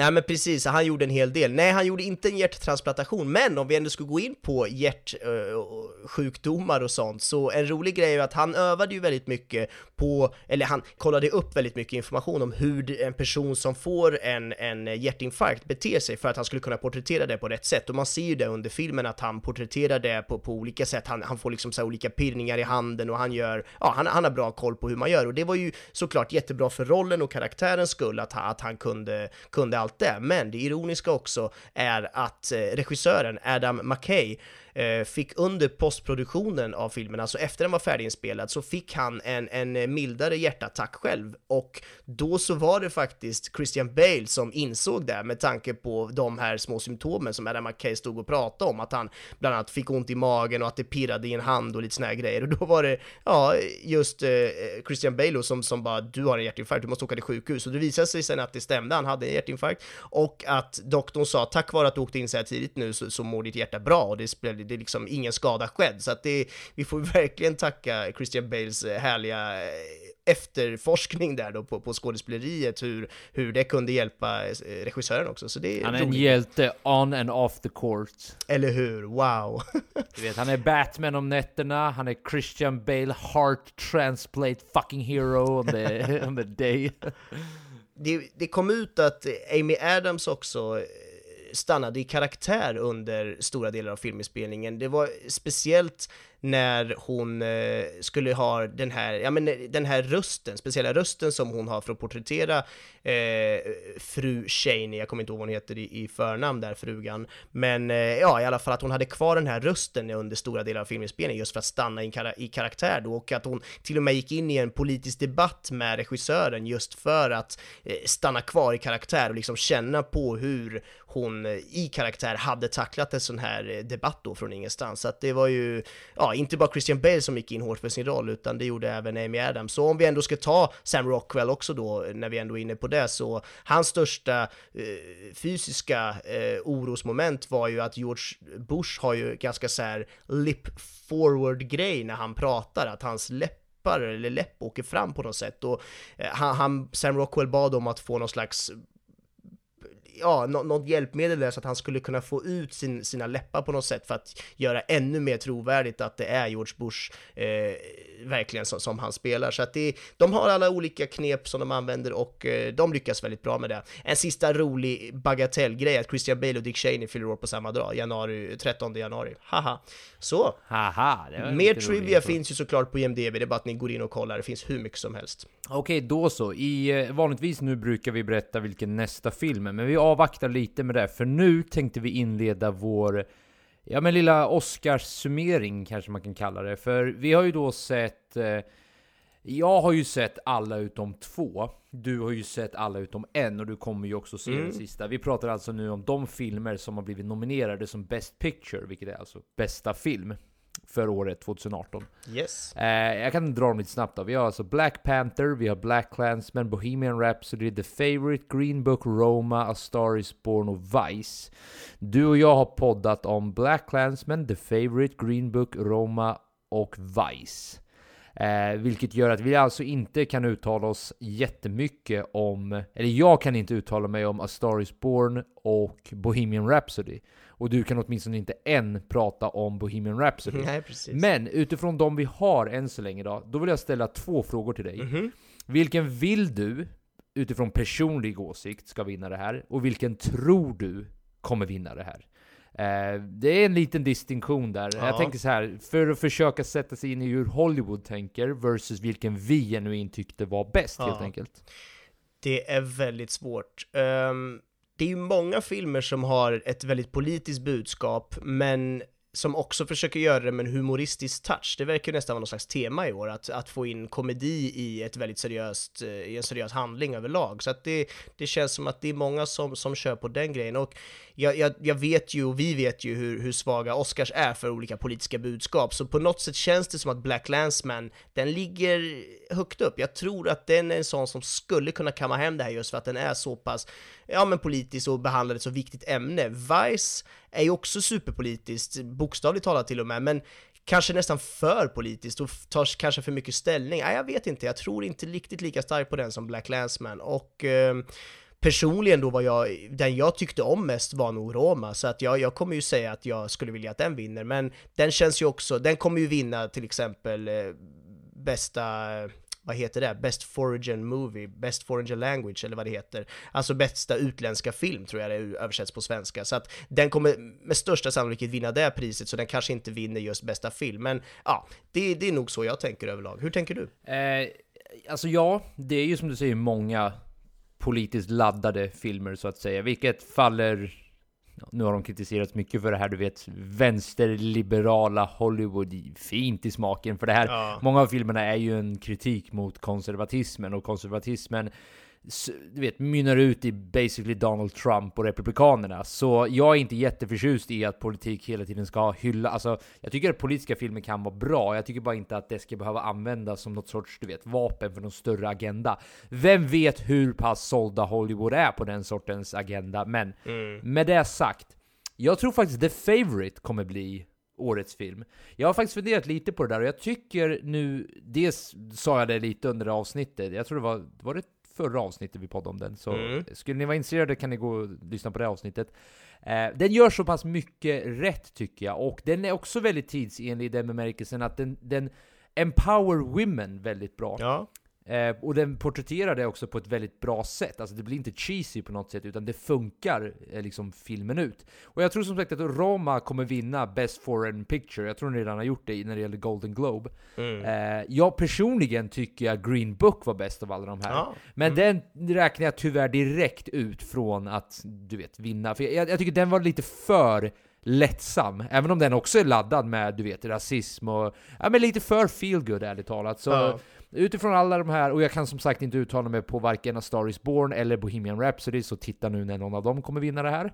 Ja men precis, han gjorde en hel del. Nej, han gjorde inte en hjärttransplantation, men om vi ändå skulle gå in på hjärtsjukdomar eh, och sånt, så en rolig grej är ju att han övade ju väldigt mycket på, eller han kollade upp väldigt mycket information om hur en person som får en, en hjärtinfarkt beter sig för att han skulle kunna porträttera det på rätt sätt. Och man ser ju det under filmen att han porträtterar det på, på olika sätt. Han, han får liksom så olika pirrningar i handen och han gör, ja, han, han har bra koll på hur man gör. Och det var ju såklart jättebra för rollen och karaktärens skull att, att han kunde, kunde allt det, men det ironiska också är att eh, regissören Adam McKay Eh, fick under postproduktionen av filmen, alltså efter den var färdiginspelad, så fick han en, en mildare hjärtattack själv. Och då så var det faktiskt Christian Bale som insåg det med tanke på de här små symptomen som Adam McKay stod och pratade om, att han bland annat fick ont i magen och att det pirrade i en hand och lite såna här grejer. Och då var det, ja, just eh, Christian Bale som, som bara du har en hjärtinfarkt, du måste åka till sjukhus. Och det visade sig sen att det stämde, han hade en hjärtinfarkt. Och att doktorn sa tack vare att du åkte in så här tidigt nu så, så mår ditt hjärta bra. Och det spelade det är liksom ingen skada skedd. Så att det, vi får verkligen tacka Christian Bales eh, härliga eh, efterforskning där då på, på skådespeleriet, hur, hur det kunde hjälpa eh, regissören också. Så det är han är roligt. en hjälte on and off the court. Eller hur? Wow! du vet, han är Batman om nätterna, han är Christian Bale heart transplant fucking hero on the, on the day. det, det kom ut att Amy Adams också stannade i karaktär under stora delar av filminspelningen. Det var speciellt när hon eh, skulle ha den här, ja men eh, den här rösten, speciella rösten som hon har för att porträttera eh, fru Cheney, jag kommer inte ihåg vad hon heter i, i förnamn där, frugan, men eh, ja i alla fall att hon hade kvar den här rösten under stora delar av filminspelningen just för att stanna i, kar i karaktär då och att hon till och med gick in i en politisk debatt med regissören just för att eh, stanna kvar i karaktär och liksom känna på hur hon eh, i karaktär hade tacklat en sån här eh, debatt då från ingenstans. Så att det var ju, ja, inte bara Christian Bale som gick in hårt för sin roll, utan det gjorde även Amy Adams. Så om vi ändå ska ta Sam Rockwell också då, när vi ändå är inne på det, så hans största eh, fysiska eh, orosmoment var ju att George Bush har ju ganska så här lip forward grej när han pratar, att hans läppar eller läpp åker fram på något sätt och eh, han, han, Sam Rockwell bad om att få någon slags ja, något hjälpmedel där så att han skulle kunna få ut sin, sina läppar på något sätt för att göra ännu mer trovärdigt att det är George Bush eh, verkligen som, som, han spelar. Så att det, de har alla olika knep som de använder och eh, de lyckas väldigt bra med det. En sista rolig bagatellgrej att Christian Bale och Dick Cheney fyller år på samma dag, januari, 13 januari. Haha. Så. Haha, Mer trivia finns ju såklart på IMDB, det är bara att ni går in och kollar, det finns hur mycket som helst. Okej, då så. I, eh, vanligtvis nu brukar vi berätta vilken nästa film är, men vi avvaktar lite med det, för nu tänkte vi inleda vår Ja men lilla Oscars-summering kanske man kan kalla det, för vi har ju då sett eh, jag har ju sett alla utom två. Du har ju sett alla utom en och du kommer ju också se mm. den sista. Vi pratar alltså nu om de filmer som har blivit nominerade som Best Picture, vilket är alltså bästa film för året 2018. Yes. Eh, jag kan dra dem lite snabbt då. Vi har alltså Black Panther, vi har Black Clansman, Bohemian Rhapsody, The Favourite, Green Book, Roma, A Star Is Born och Vice. Du och jag har poddat om Black Clansman, The Favourite, Green Book, Roma och Vice. Eh, vilket gör att vi alltså inte kan uttala oss jättemycket om, eller jag kan inte uttala mig om A Star Is Born och Bohemian Rhapsody. Och du kan åtminstone inte än prata om Bohemian Rhapsody. Nej. Men utifrån de vi har än så länge då, då vill jag ställa två frågor till dig. Mm -hmm. Vilken vill du, utifrån personlig åsikt, ska vinna det här? Och vilken tror du kommer vinna det här? Eh, det är en liten distinktion där. Ja. Jag tänker så här, för att försöka sätta sig in i hur Hollywood tänker versus vilken vi genuint tyckte var bäst helt Ja. enkelt. Det är väldigt svårt. Ehm, det är ju många filmer som har ett väldigt politiskt budskap, men som också försöker göra det med en humoristisk touch. Det verkar ju nästan vara någon slags tema i år, att, att få in komedi i ett väldigt seriöst, eh, i en seriös handling överlag. Så att det, det känns som att det är många som, som kör på den grejen. Och jag, jag, jag vet ju, och vi vet ju hur, hur svaga Oscars är för olika politiska budskap, så på något sätt känns det som att Black Landsman, den ligger högt upp. Jag tror att den är en sån som skulle kunna kamma hem det här just för att den är så pass, ja men politisk och behandlar ett så viktigt ämne. Vice är ju också superpolitiskt, bokstavligt talat till och med, men kanske nästan för politiskt och tar kanske för mycket ställning. Nej, jag vet inte, jag tror inte riktigt lika starkt på den som Black Landsman och eh, personligen då var jag, den jag tyckte om mest var nog Roma, så att jag, jag kommer ju säga att jag skulle vilja att den vinner, men den känns ju också, den kommer ju vinna till exempel eh, bästa vad heter det? Best Foreign Movie, Best Foreign Language eller vad det heter. Alltså bästa utländska film tror jag det översätts på svenska. Så att den kommer med största sannolikhet vinna det priset, så den kanske inte vinner just bästa film. Men ja, det, det är nog så jag tänker överlag. Hur tänker du? Eh, alltså ja, det är ju som du säger många politiskt laddade filmer så att säga, vilket faller nu har de kritiserats mycket för det här, du vet, vänsterliberala Hollywood, fint i smaken. För det här, Ja. många av filmerna är ju en kritik mot konservatismen, och konservatismen du vet, mynnar ut i basically Donald Trump och Republikanerna. Så jag är inte jätteförtjust i att politik hela tiden ska hylla, alltså jag tycker att politiska filmer kan vara bra, jag tycker bara inte att det ska behöva användas som något sorts, du vet, vapen för någon större agenda. Vem vet hur pass sålda Hollywood är på den sortens agenda, men med det sagt, jag tror faktiskt The Favourite kommer bli årets film. Jag har faktiskt funderat lite på det där och jag tycker nu, dels sa jag det lite under det avsnittet, jag tror det var, var det förra avsnittet vi poddade om den, så Mm. skulle ni vara intresserade kan ni gå och lyssna på det avsnittet. Eh, den gör så pass mycket rätt tycker jag, och den är också väldigt tidsenlig i den bemärkelsen att den, den empower women väldigt bra. Ja, Eh, och den porträtterar det också på ett väldigt bra sätt. Alltså det blir inte cheesy på något sätt, utan det funkar eh, liksom filmen ut. Och jag tror som sagt att Roma kommer vinna Best Foreign Picture. Jag tror den redan har gjort det när det gäller Golden Globe. Mm. Eh, jag personligen tycker jag Green Book var bäst av alla de här. Ja. Men den räknar jag tyvärr direkt ut från att, du vet, vinna. För jag, jag tycker den var lite för lättsam, även om den också är laddad med, du vet, rasism och, ja men lite för feelgood ärligt talat. Så Ja. Utifrån alla de här, och jag kan som sagt inte uttala mig på varken A Star Is Born eller Bohemian Rhapsody, så titta nu när någon av dem kommer vinna det här.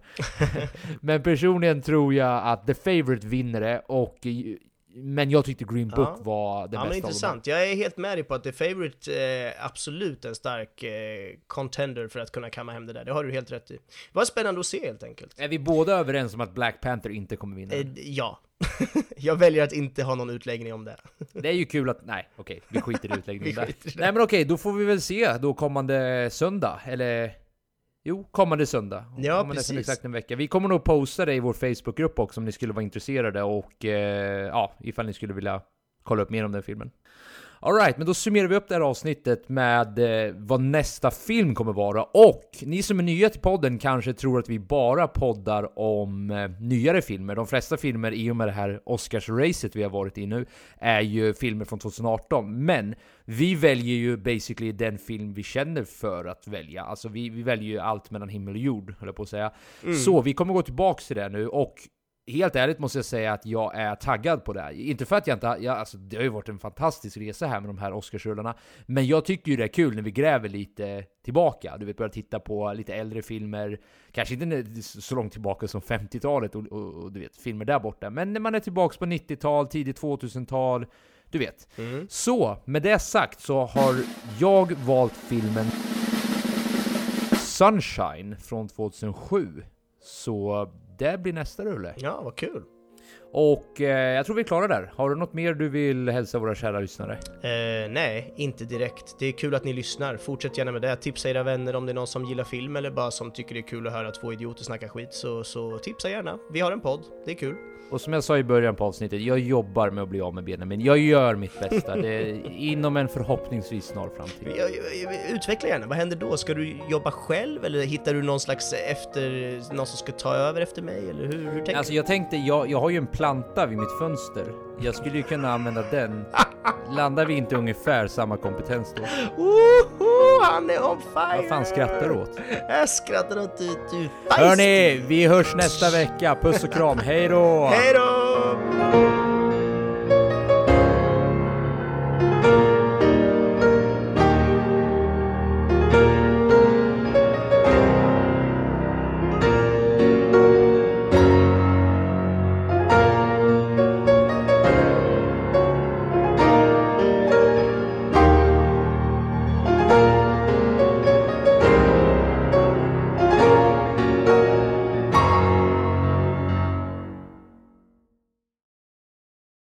men personligen tror jag att The Favourite vinner det, och men jag tyckte Green Book Ja. var den ja men bästa dem. intressant. Jag är helt med dig på att The Favourite är absolut en stark eh, contender för att kunna kamma hem det där. Det har du helt rätt i. Vad spännande att se helt enkelt. Är vi båda överens om att Black Panther inte kommer vinna? Eh, ja. jag väljer att inte ha någon utläggning om det. Det är ju kul att, nej okej, vi skiter i utläggningen där. skiter i det. Nej men okej, då får vi väl se då kommande söndag, eller Jo, kommande söndag. Ja, Om nästan precis. exakt en vecka. Vi kommer nog posta det i vår Facebookgrupp också om ni skulle vara intresserade och eh, ja, ifall ni skulle vilja kolla upp mer om den filmen. Alright, men då summerar vi upp det här avsnittet med eh, vad nästa film kommer vara. Och ni som är nya till podden kanske tror att vi bara poddar om eh, nyare filmer. De flesta filmer i och med det här Oscars-racet vi har varit i nu är ju filmer från 2018. Men vi väljer ju basically den film vi känner för att välja. Alltså vi, vi väljer ju allt mellan himmel och jord, höll jag på att säga. Så vi kommer gå tillbaks till det nu och Helt ärligt måste jag säga att jag är taggad på det här. Inte för att jag inte... Jag, alltså, det har ju varit en fantastisk resa här med de här Oscarsrullarna. Men jag tycker ju det är kul när vi gräver lite tillbaka. Du vet, börjar titta på lite äldre filmer. Kanske inte så långt tillbaka som 50-talet och, och, och du vet, filmer där borta. Men när man är tillbaka på 90-tal, tidigt 2000-tal. Du vet. Så, med det sagt så har jag valt filmen Sunshine från 2007. Så det blir nästa rulle. Ja, vad kul. Och eh, jag tror vi är klara där. Har du något mer du vill hälsa våra kära lyssnare? Eh, nej, inte direkt. Det är kul att ni lyssnar. Fortsätt gärna med det. Tipsa era vänner om det är någon som gillar film eller bara som tycker det är kul att höra två idioter snacka skit. Så, så tipsa gärna. Vi har en podd. Det är kul. Och som jag sa i början på avsnittet, jag jobbar med att bli av med benen, men jag gör mitt bästa. Det är inom en förhoppningsvis snar framtid. Jag, jag, utveckla gärna, vad händer då? Ska du jobba själv eller hittar du någon slags efter, någon som ska ta över efter mig? Eller hur, hur tänker Alltså jag tänkte, jag, jag har ju en planta vid mitt fönster. Jag skulle ju kunna använda den. Landar vi inte ungefär samma kompetens då? Woho, han är on fire! Vad fan skrattar du åt? Jag skrattar åt du, du Hörni, vi hörs nästa vecka. Puss och kram, hej då! Hej då!